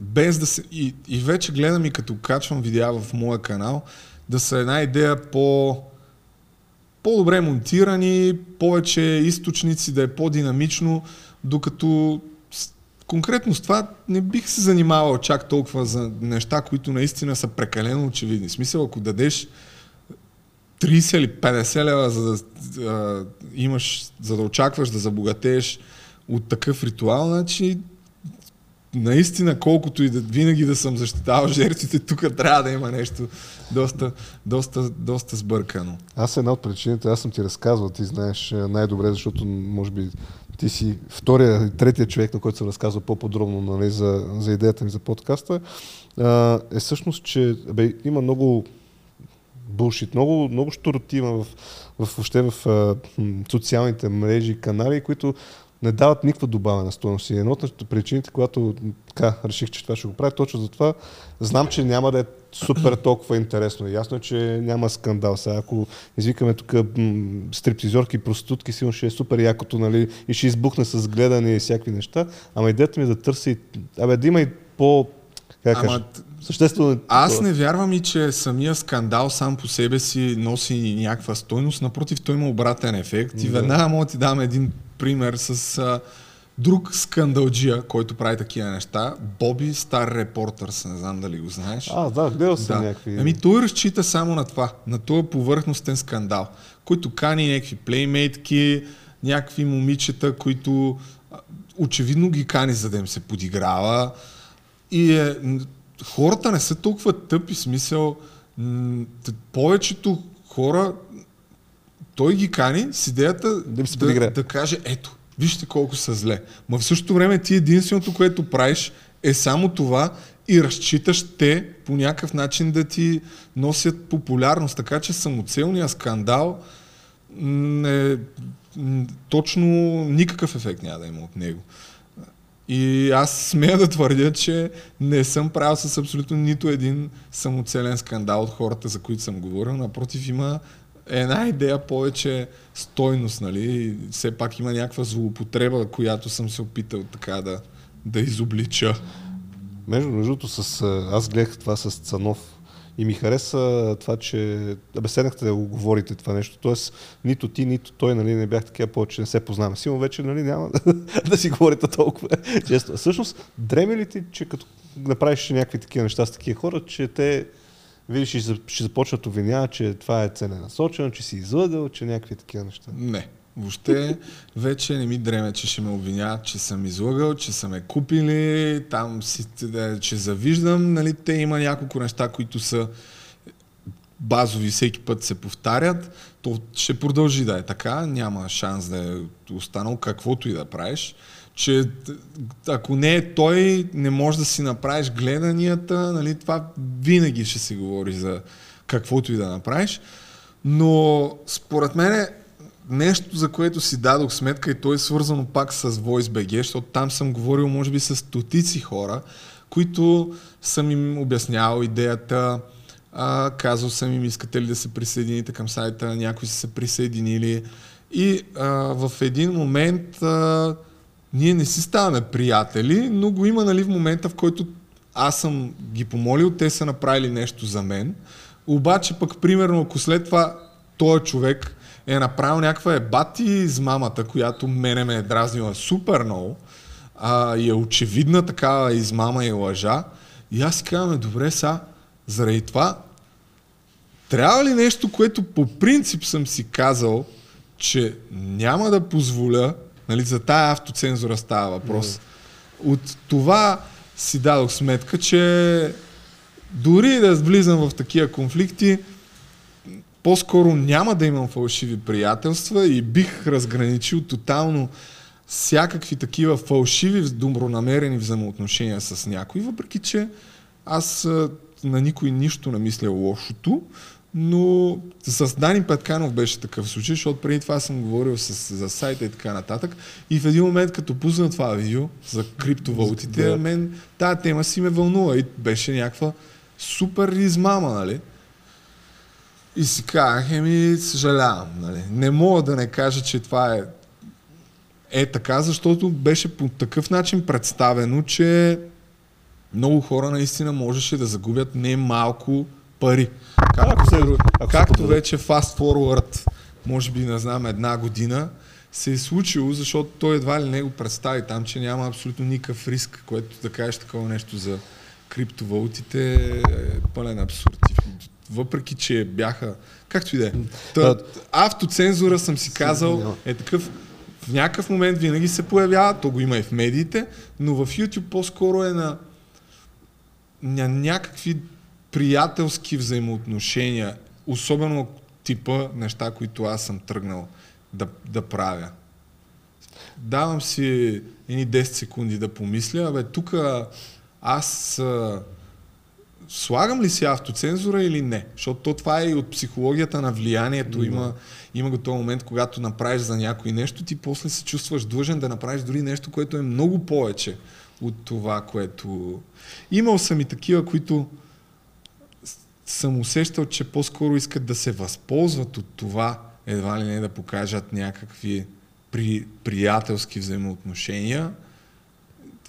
без да се... И, и вече гледам и като качвам видеа в моя канал, да са една идея по по-добре монтирани, повече източници, да е по-динамично, докато конкретно с това не бих се занимавал чак толкова за неща, които наистина са прекалено очевидни. В смисъл, ако дадеш 30 или 50 лева, за да а, имаш, за да очакваш да забогатееш от такъв ритуал, значи наистина, колкото и да винаги да съм защитавал жертвите, тук трябва да има нещо доста, доста, доста сбъркано. Аз една от причините, аз съм ти разказвал, ти знаеш най-добре, защото може би ти си втория, третия човек, на който съм разказал по-подробно нали, за, за идеята ми за подкаста, а, е всъщност, че бе, има много булшит, много, много штороти има в, в, въобще в а, социалните мрежи, канали, които не дават никаква добавена стоеност. И едно от причините, когато така, реших, че това ще го правя, точно за това, знам, че няма да е супер толкова интересно. Ясно е, че няма скандал. Сега, ако извикаме тук стриптизорки проститутки, сигурно ще е супер якото, нали, и ще избухне с гледане и всякакви неща. Ама идеята ми е да търся и, абе, да има и по, как Ама, съществено. Аз не вярвам и, че самия скандал сам по себе си носи някаква стойност. Напротив, той има обратен ефект. И веднага мога да ти дам един пример с а, друг скандалджия, който прави такива неща. Боби Стар Репортърс, не знам дали го знаеш. А, да, гледал съм Да. някакви... Ами той разчита само на това, на този повърхностен скандал, който кани някакви плеймейтки, някакви момичета, които очевидно ги кани, за да им се подиграва. И е, хората не са толкова тъпи, смисъл, м, повечето хора, той ги кани с идеята Да да, да каже, ето, вижте колко са зле. Ма в същото време ти единственото, което правиш е само това и разчиташ те по някакъв начин да ти носят популярност. Така че самоцелният скандал не, точно никакъв ефект няма да има от него. И аз смея да твърдя, че не съм правил с абсолютно нито един самоцелен скандал от хората, за които съм говорил. Напротив, има една идея повече стойност, нали? Все пак има някаква злоупотреба, която съм се опитал така да, да изоблича. Между, другото, с, аз гледах това с Цанов и ми хареса това, че абе седнахте да го говорите това нещо. Тоест, нито ти, нито той нали, не бях такива повече, не се познаваме. Сигурно вече нали, няма (laughs) да си говорите толкова често. Всъщност, дреме ли ти, че като направиш някакви такива неща с такива хора, че те видиш, ще, ще започнат да обвиняват, че това е целенасочено, че си излъгал, че някакви такива неща. Не. Въобще вече не ми дреме, че ще ме обвиняват, че съм излъгал, че са ме купили, там си, че завиждам. Нали, те има няколко неща, които са базови, всеки път се повтарят. То ще продължи да е така, няма шанс да е останал каквото и да правиш. Че ако не е той, не можеш да си направиш гледанията, нали, това винаги ще се говори за каквото и да направиш. Но според мен нещо, за което си дадох сметка и то е свързано пак с VoiceBG, защото там съм говорил може би с стотици хора, които съм им обяснявал идеята, а, казал съм им искате ли да се присъедините към сайта, някои са се присъединили и а, в един момент а, ние не си ставаме приятели, но го има нали, в момента, в който аз съм ги помолил, те са направили нещо за мен. Обаче пък, примерно, ако след това този човек е направил някаква ебати с мамата, която мене ме е дразнила супер много, а, и е очевидна такава измама и лъжа, и аз си казвам, добре са, заради това трябва ли нещо, което по принцип съм си казал, че няма да позволя, нали, за тая автоцензура става въпрос. От това си дадох сметка, че дори да влизам в такива конфликти, по-скоро няма да имам фалшиви приятелства и бих разграничил тотално всякакви такива фалшиви, добронамерени взаимоотношения с някой, въпреки че аз на никой нищо не мисля лошото, но с Дани Петканов беше такъв случай, защото преди това съм говорил с, за сайта и така нататък. И в един момент, като пусна това видео за криптовалутите, Да. мен тази тема си ме вълнува и беше някаква супер измама, нали? И си казах, еми, съжалявам, нали? Не мога да не кажа, че това е е така, защото беше по такъв начин представено, че много хора наистина можеше да загубят не малко пари. Както, Ако се- се, ако се както подадат. вече fast forward, може би, не знам, една година, се е случило, защото той едва ли не го представи там, че няма абсолютно никакъв риск, което да кажеш такова нещо за криптовалутите е пълен абсурд. Въпреки, че бяха, както и да е. Автоцензура съм си казал е такъв, в някакъв момент винаги се появява, то го има и в медиите, но в YouTube по-скоро е на, на някакви приятелски взаимоотношения, особено типа неща, които аз съм тръгнал да, да правя. Давам си едни 10 секунди да помисля, абе тук аз а, слагам ли си автоцензура или не? Защото то това е и от психологията на влиянието. Има, има го този момент, когато направиш за някой нещо, ти после се чувстваш длъжен да направиш дори нещо, което е много повече от това, което... Имал съм и такива, които съм усещал, че по-скоро искат да се възползват от това, едва ли не да покажат някакви при, приятелски взаимоотношения.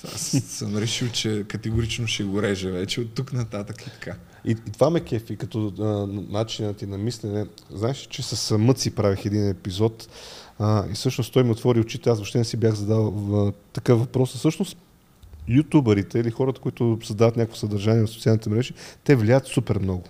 Това съм решил, че категорично ще го реже вече от тук нататък и така. И, и това ме кефи, като начинът ти на мислене. Знаеш, че с Мъци правих един епизод а, и всъщност той ми отвори очите. Аз въобще не си бях задал такъв въпрос. Всъщност ютубърите или хората, които създават някакво съдържание в социалните мрежи, те влияят супер много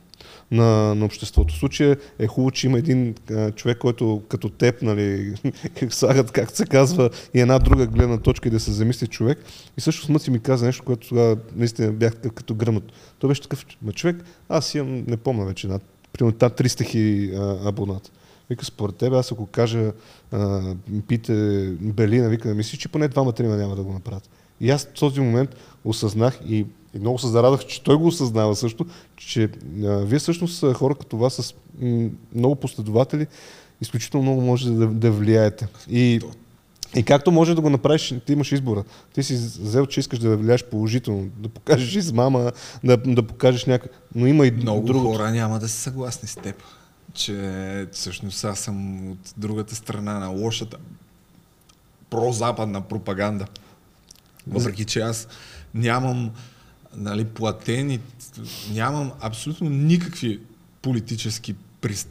на, на обществото. В случая е хубаво, че има един а, човек, който като теб, нали, как (laughs) слагат, както се казва, и една друга гледна точка и да се замисли човек. И също смъци ми каза нещо, което тогава наистина бях като гръмът. Той беше такъв ма човек, аз имам, не помня вече, над, примерно 300 хиляди абоната. Вика, според тебе, аз ако кажа, а, пите Белина, вика, мислиш, че поне двама-трима няма да го направят. И аз в този момент осъзнах и и много се зарадах, че той го осъзнава също, че а, вие всъщност хора като вас с м, много последователи, изключително много може да, да влияете. И, и както може да го направиш, ти имаш избора. Ти си взел, че искаш да влияеш положително, да покажеш измама, да, да покажеш някак. Но има и Много другото. хора няма да са съгласни с теб, че всъщност аз съм от другата страна на лошата прозападна пропаганда. Въпреки, че аз нямам нали, платени, нямам абсолютно никакви политически прист...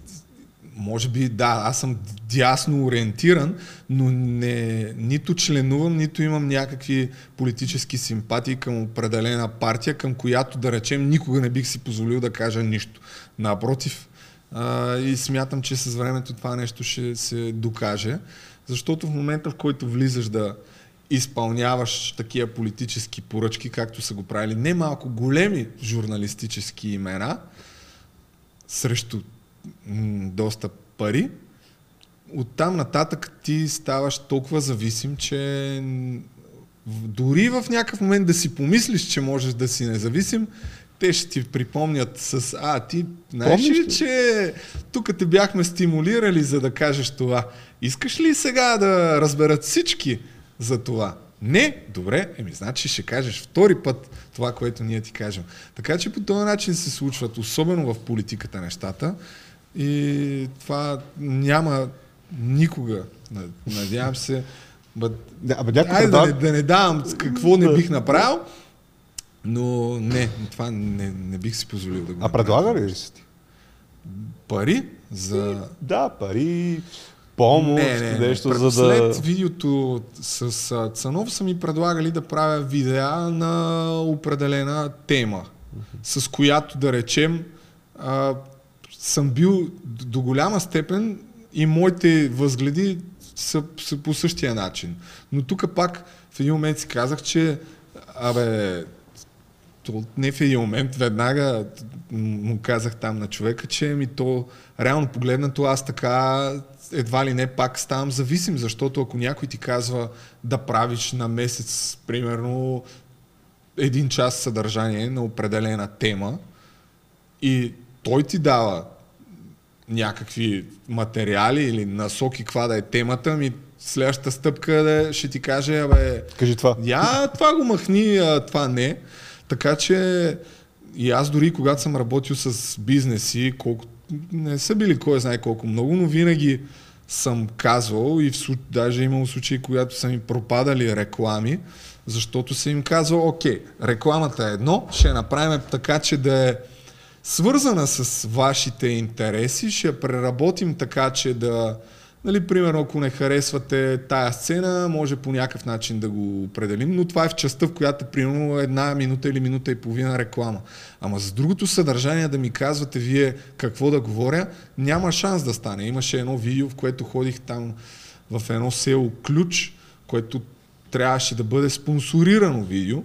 Може би да, аз съм дясно ориентиран, но не, нито членувам, нито имам някакви политически симпатии към определена партия, към която да речем никога не бих си позволил да кажа нищо. Напротив, а, и смятам, че с времето това нещо ще се докаже, защото в момента, в който влизаш да, изпълняваш такива политически поръчки, както са го правили немалко големи журналистически имена, срещу м- доста пари, оттам нататък ти ставаш толкова зависим, че дори в някакъв момент да си помислиш, че можеш да си независим, те ще ти припомнят с А, ти знаеш ли, че тук те бяхме стимулирали за да кажеш това. Искаш ли сега да разберат всички, за това. Не, добре, еми значи ще кажеш втори път това, което ние ти кажем. Така че по този начин се случват, особено в политиката нещата. И това няма никога. Надявам се. Бъд... Абе, някой Айде да, да, не, да не давам какво не бих направил, но не, това не, не бих си позволил да го А предлага ли си ти? Пари за... Да, пари, помощ, не, не, нещо, не. за След да... видеото с а, Цанов са ми предлагали да правя видеа на определена тема, mm-hmm. с която да речем а, съм бил до голяма степен и моите възгледи са, са по същия начин. Но тук пак в един момент си казах, че абе, не в един момент, веднага му казах там на човека, че ми то реално погледнато аз така едва ли не пак ставам зависим, защото ако някой ти казва да правиш на месец, примерно, един час съдържание на определена тема и той ти дава някакви материали или насоки, каква да е темата, ми следващата стъпка да ще ти каже, абе, Кажи това. Я това го махни, а това не. Така че и аз дори когато съм работил с бизнеси, колко не са били кой знае колко много, но винаги съм казвал и в, даже имал случаи, когато са ми пропадали реклами, защото съм им казвал, окей, рекламата е едно, ще направим така, че да е свързана с вашите интереси, ще я преработим така, че да, Нали, примерно, ако не харесвате тая сцена, може по някакъв начин да го определим, но това е в частта, в която примерно една минута или минута и половина реклама. Ама за другото съдържание да ми казвате вие какво да говоря, няма шанс да стане. Имаше едно видео, в което ходих там в едно село Ключ, което трябваше да бъде спонсорирано видео.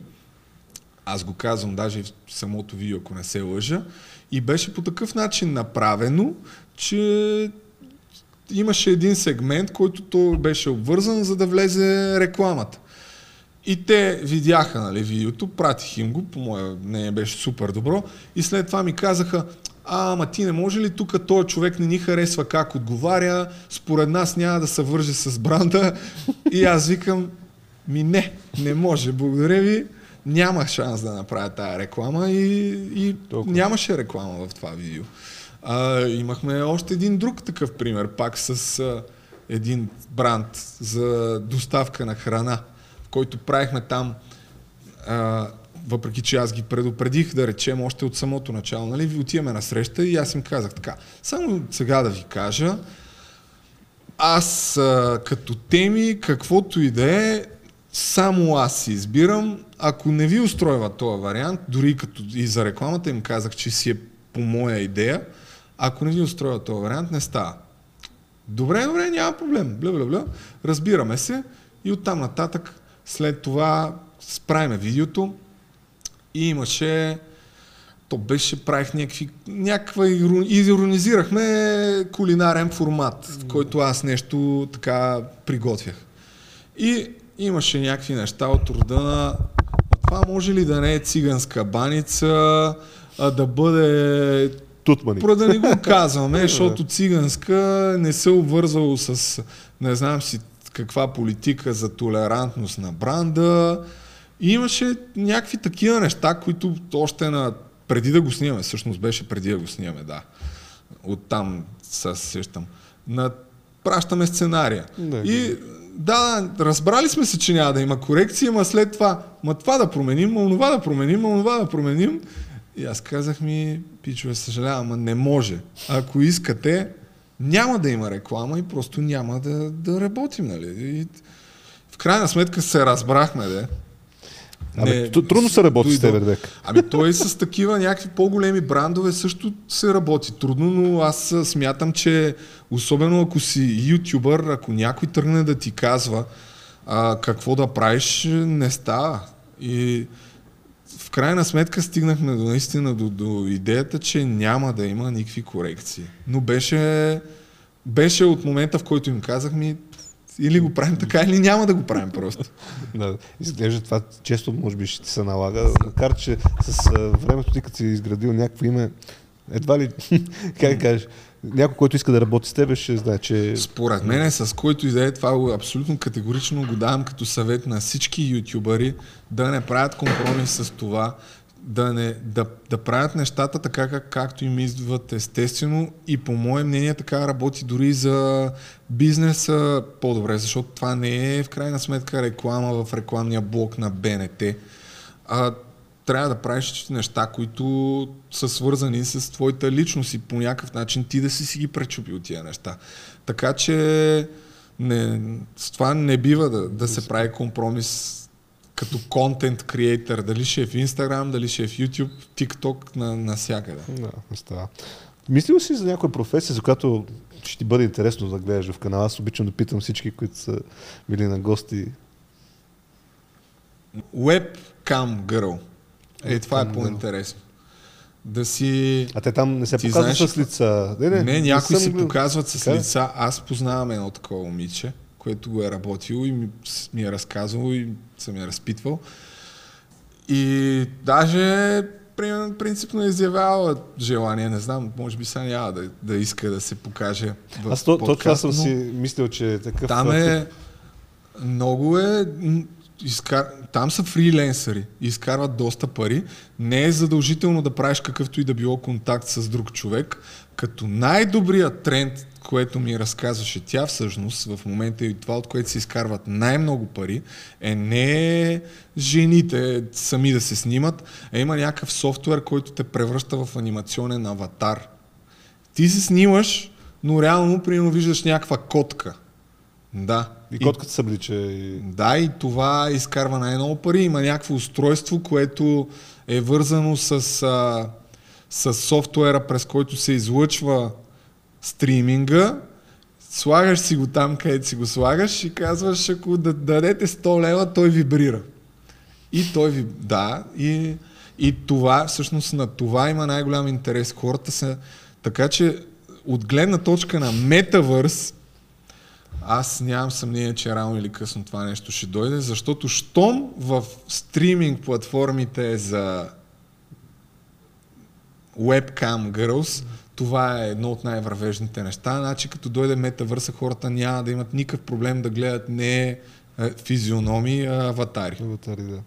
Аз го казвам даже в самото видео, ако не се лъжа. И беше по такъв начин направено, че имаше един сегмент, който то беше обвързан, за да влезе рекламата. И те видяха нали, видеото, пратих им го, по моя не беше супер добро, и след това ми казаха, а, ама ти не може ли тук този човек не ни харесва как отговаря, според нас няма да се върже с бранда. И аз викам, ми не, не може, благодаря ви, няма шанс да направя тая реклама и, и нямаше реклама в това видео. А, имахме още един друг такъв пример, пак с а, един бранд за доставка на храна, в който правихме там а, въпреки че аз ги предупредих, да речем, още от самото начало, нали, ви отиваме на среща и аз им казах така, само сега да ви кажа, аз а, като теми, каквото и да е, само аз си избирам. Ако не ви устройва този вариант, дори като и за рекламата им казах, че си е по моя идея, ако не ви устроя този вариант, не става. Добре, добре, няма проблем. Бля, бля, бля. Разбираме се и оттам нататък след това справиме видеото и имаше то беше, правих някакви, някаква, иронизирахме кулинарен формат, в който аз нещо така приготвях. И имаше някакви неща от рода на това може ли да не е циганска баница, а да бъде Тутмани. Про да не го (laughs) казваме, защото циганска не се обвързало с не знам си каква политика за толерантност на бранда. И имаше някакви такива неща, които още на преди да го снимаме, всъщност беше преди да го снимаме, да. Оттам се сещам. На, пращаме сценария. Не, и да, разбрали сме се, че няма да има корекции, ама след това, ма това да променим, ма онова да променим, ма онова да променим. И аз казах ми, пичове, съжалявам, ама не може. Ако искате, няма да има реклама и просто няма да, да работим, нали? И в крайна сметка се разбрахме, де. Абе, не, трудно се работи с тебе, Ребек. Ами той с такива някакви по-големи брандове също се работи трудно, но аз смятам, че особено ако си ютубър, ако някой тръгне да ти казва а, какво да правиш, не става. И в крайна сметка стигнахме до, наистина до, до идеята, че няма да има никакви корекции. Но беше, беше от момента, в който им казах ми, или го правим така, или няма да го правим просто. (laughs) да, изглежда това често може би ще ти се налага, макар че с времето ти като си изградил някакво име, едва ли, (laughs) как кажеш, някой, който иска да работи с теб, ще знае, че... Според мен, с който и да е, това абсолютно категорично го давам като съвет на всички ютубъри да не правят компромис с това, да, не, да, да правят нещата така, как, както им идват естествено и по мое мнение така работи дори за бизнеса по-добре, защото това не е в крайна сметка реклама в рекламния блок на БНТ. А, трябва да правиш неща, които са свързани с твоята личност и по някакъв начин ти да си си ги пречупил тия неща. Така че не, с това не бива да, да се прави компромис като контент креатор, дали ще е в Instagram, дали ще е в YouTube, TikTok, на, навсякъде. Да, не става. Мислил си за някоя професия, за която ще ти бъде интересно да гледаш в канала? Аз обичам да питам всички, които са били на гости. Webcam girl. Е, това е по-интересно. Да си... А те там не се показват с лица? Не, не, не някои се показват с така? лица. Аз познавам едно такова момиче, което го е работило и ми, ми е разказвало и съм я разпитвал. И даже принципно е изявява желание, не знам, може би сега няма да, да иска да се покаже в Аз то, подкаст, това съм си мислил, че е такъв... Там е, много е изкар... там са фриленсъри, изкарват доста пари. Не е задължително да правиш какъвто и да било контакт с друг човек. Като най-добрият тренд, което ми разказваше тя всъщност в момента и това, от което се изкарват най-много пари, е не жените сами да се снимат, а има някакъв софтуер, който те превръща в анимационен аватар. Ти се снимаш, но реално, примерно, виждаш някаква котка. Да. И котката се облича. И... Да, и това изкарва най-много пари. Има някакво устройство, което е вързано с, а, с софтуера, през който се излъчва стриминга. Слагаш си го там, където си го слагаш и казваш, ако да дадете 100 лева, той вибрира. И той ви... Да, и, и това, всъщност на това има най-голям интерес. Хората са... Така че от гледна точка на метавърс, аз нямам съмнение, че рано или късно това нещо ще дойде, защото щом в стриминг платформите за webcam girls, това е едно от най-вървежните неща. Значи като дойде метавърса, хората няма да имат никакъв проблем да гледат не е, физиономи, а аватари. Аватари, да.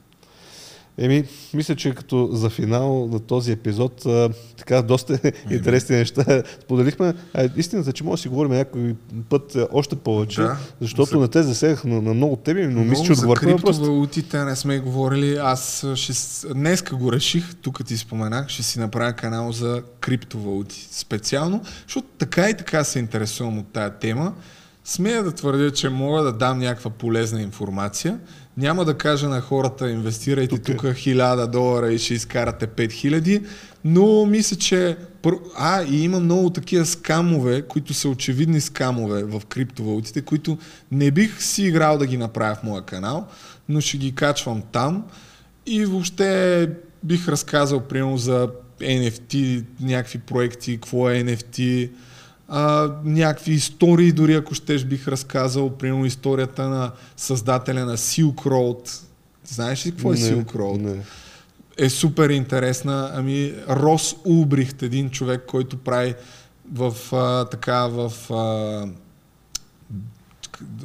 Еми, мисля, че като за финал на този епизод, а, така доста (laughs) интересни неща споделихме. А, истината, че може да си говорим някой път а, още повече, Да. защото За- не те засегнах на, на много теми, но Много мисля, че за отговорихме на въпросите. криптовалутите не сме говорили. Аз ще, днеска го реших, тук ти споменах, ще си направя канал за криптовалути специално, защото така и така се интересувам от тая тема. Смея да твърдя, че мога да дам някаква полезна информация. Няма да кажа на хората, инвестирайте Тук тук 1000 долара и ще изкарате 5000, но мисля, че... А, и има много такива скамове, които са очевидни скамове в криптовалутите, които не бих си играл да ги направя в моя канал, но ще ги качвам там и въобще бих разказал, примерно, за NFT, някакви проекти, какво е NFT, а, някакви истории, дори ако щеш бих разказал, примерно историята на създателя на Silk Road. Знаеш ли какво е Не, Silk Road? Не. е супер интересна. Ами Рос Улбрихт, един човек, който прави в а, така в а,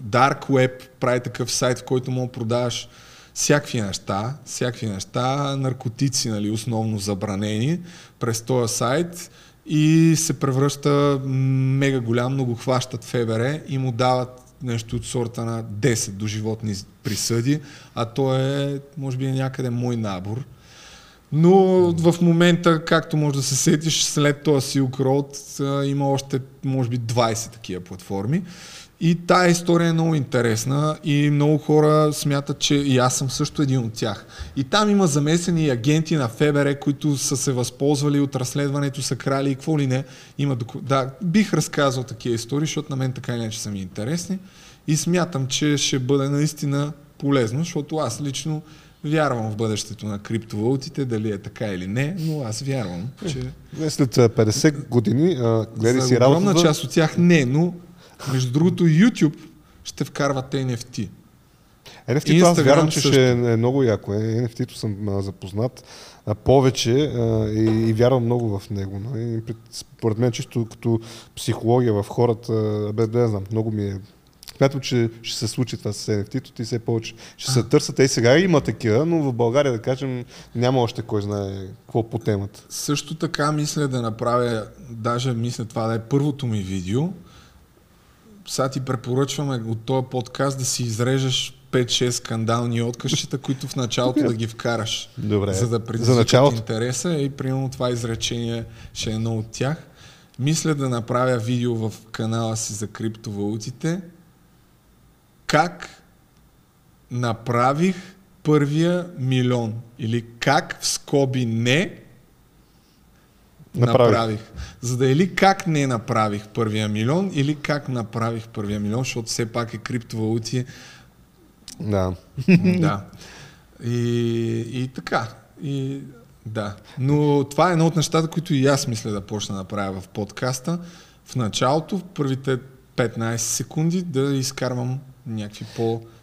Dark Web, прави такъв сайт, в който мога да продаваш всякакви неща, всякакви неща, наркотици, нали, основно забранени през този сайт и се превръща мега голям, но го хващат ФБР и му дават нещо от сорта на 10 до животни присъди, а то е, може би, някъде мой набор. Но в момента, както може да се сетиш, след този Silk Road има още, може би, 20 такива платформи. И тая история е много интересна и много хора смятат, че и аз съм също един от тях. И там има замесени агенти на ФБР, които са се възползвали от разследването, са крали и какво ли не. Има доку... Да, бих разказал такива истории, защото на мен така или иначе са ми интересни. И смятам, че ще бъде наистина полезно, защото аз лично вярвам в бъдещето на криптовалутите, дали е така или не, но аз вярвам, че След а, 50 години гледай за си огромна работата. част от тях не, но между другото YouTube ще вкарват NFT. NFT-то аз вярвам, че също. ще е много яко. Е, NFT-то съм а, запознат а, повече а, и, и вярвам много в него. Но, и, пред- според мен чисто като психология в хората, бе, да знам, много ми е Смятам, че ще се случи това с NFT-то и все повече ще се търсят. И сега има такива, но в България, да кажем, няма още кой знае какво по темата. Също така мисля да направя, даже мисля това да е първото ми видео. Сега ти препоръчваме от този подкаст да си изрежеш 5-6 скандални откъсчета, които в началото да ги вкараш. Добре. За да предизвикат интереса и примерно това изречение ще е едно от тях. Мисля да направя видео в канала си за криптовалутите. Как направих първия милион? Или как в скоби не Направих. направих. За да или как не направих първия милион, или как направих първия милион, защото все пак е криптовалути. Да. да. И, и така. И, да. Но това е едно от нещата, които и аз мисля да почна да правя в подкаста. В началото, в първите 15 секунди, да изкарвам някакви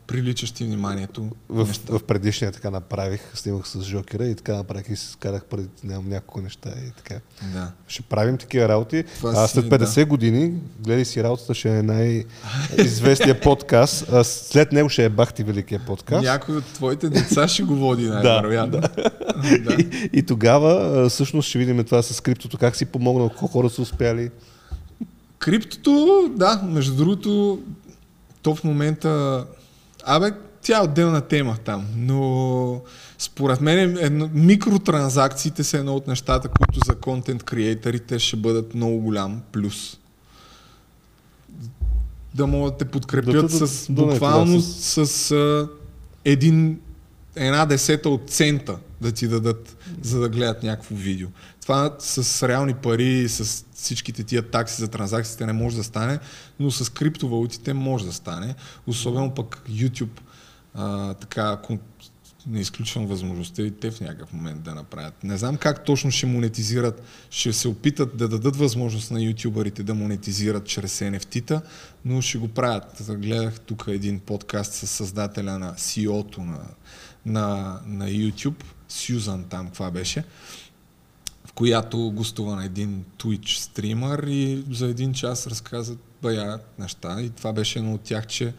по-приличащи вниманието В, неща. в предишния така направих, снимах с Жокера и така направих и си скарах преди нямам няколко неща и така. Да. Ще правим такива работи. Това а след 50 години, гледай си работата, ще е най-известният (laughs) подкаст. А след него ще е Бахти Великия подкаст. Някой от твоите деца ще го води (laughs) най-вероятно. Да, (laughs) да. И, и тогава всъщност ще видим това с криптото, как си помогнал, колко хора са успяли. Криптото, да, между другото, то в момента... Абе, тя е отделна тема там, но според мен едно, микротранзакциите са едно от нещата, които за контент креаторите ще бъдат много голям плюс. Да могат да те подкрепят Да, с да, буквално да, с, с а, един, една десета от цента да ти дадат, за да гледат някакво видео. Това с реални пари, с всичките тия такси за транзакциите не може да стане, но с криптовалутите може да стане. Особено пък YouTube а, така, не изключвам възможността и те в някакъв момент да направят. Не знам как точно ще монетизират, ще се опитат да дадат възможност на ютубърите да монетизират чрез NFT-та, но ще го правят. Гледах тук един подкаст с създателя на CEO-то на, на, на YouTube, Сюзан там, каква беше, в която гостува на един Twitch стример и за един час разказа бая неща и това беше едно от тях, че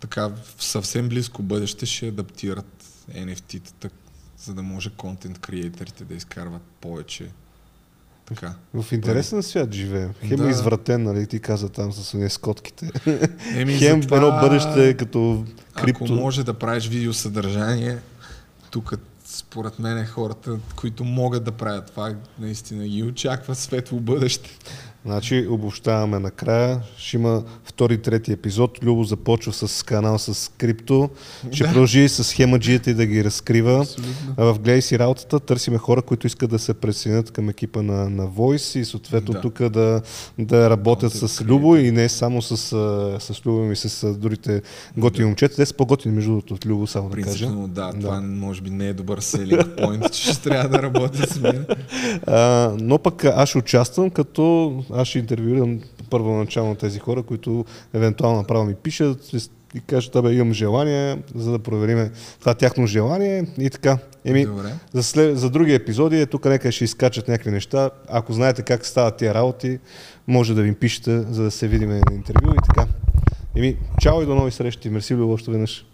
така в съвсем близко бъдеще ще адаптират NFT-тата за да може контент креаторите да изкарват повече. Така. В интересен свят живеем. Хем Да. е извратен, нали? Ти каза там с уния скотките. Еми, Хем затова, едно бъдеще като Ако крипто. може да правиш видеосъдържание, тук според мен хората, които могат да правят това, наистина ги очаква светло бъдеще. Значи обобщаваме накрая. Ще има втори, трети епизод. Любо започва с канал с крипто. Ще Да. продължи с схемаджията и да ги разкрива. Абсолютно. А в Гледай си работата търсиме хора, които искат да се присъединят към екипа на, на Voice и съответно Да. тук да, да работят Content с Любо и не само с, с Любо, ами с другите готини момчета. Те са по-готини между другото от Любо, само да кажа. Принципно, да, Да. това може би не е добър селинг point, че ще трябва да работя с мен. (laughs) А, но пък аз ще участвам, като аз ще интервюирам първоначално тези хора, които евентуално направо ми пишат и кажат, абе имам желание, за да проверим това тяхно желание и така. Еми, Добре. за, след, за други епизоди, е, тук нека ще изкачат някакви неща. Ако знаете как стават тия работи, може да ви пишете, за да се видим на интервю и така. Еми, чао и до нови срещи. Мерси, още веднъж.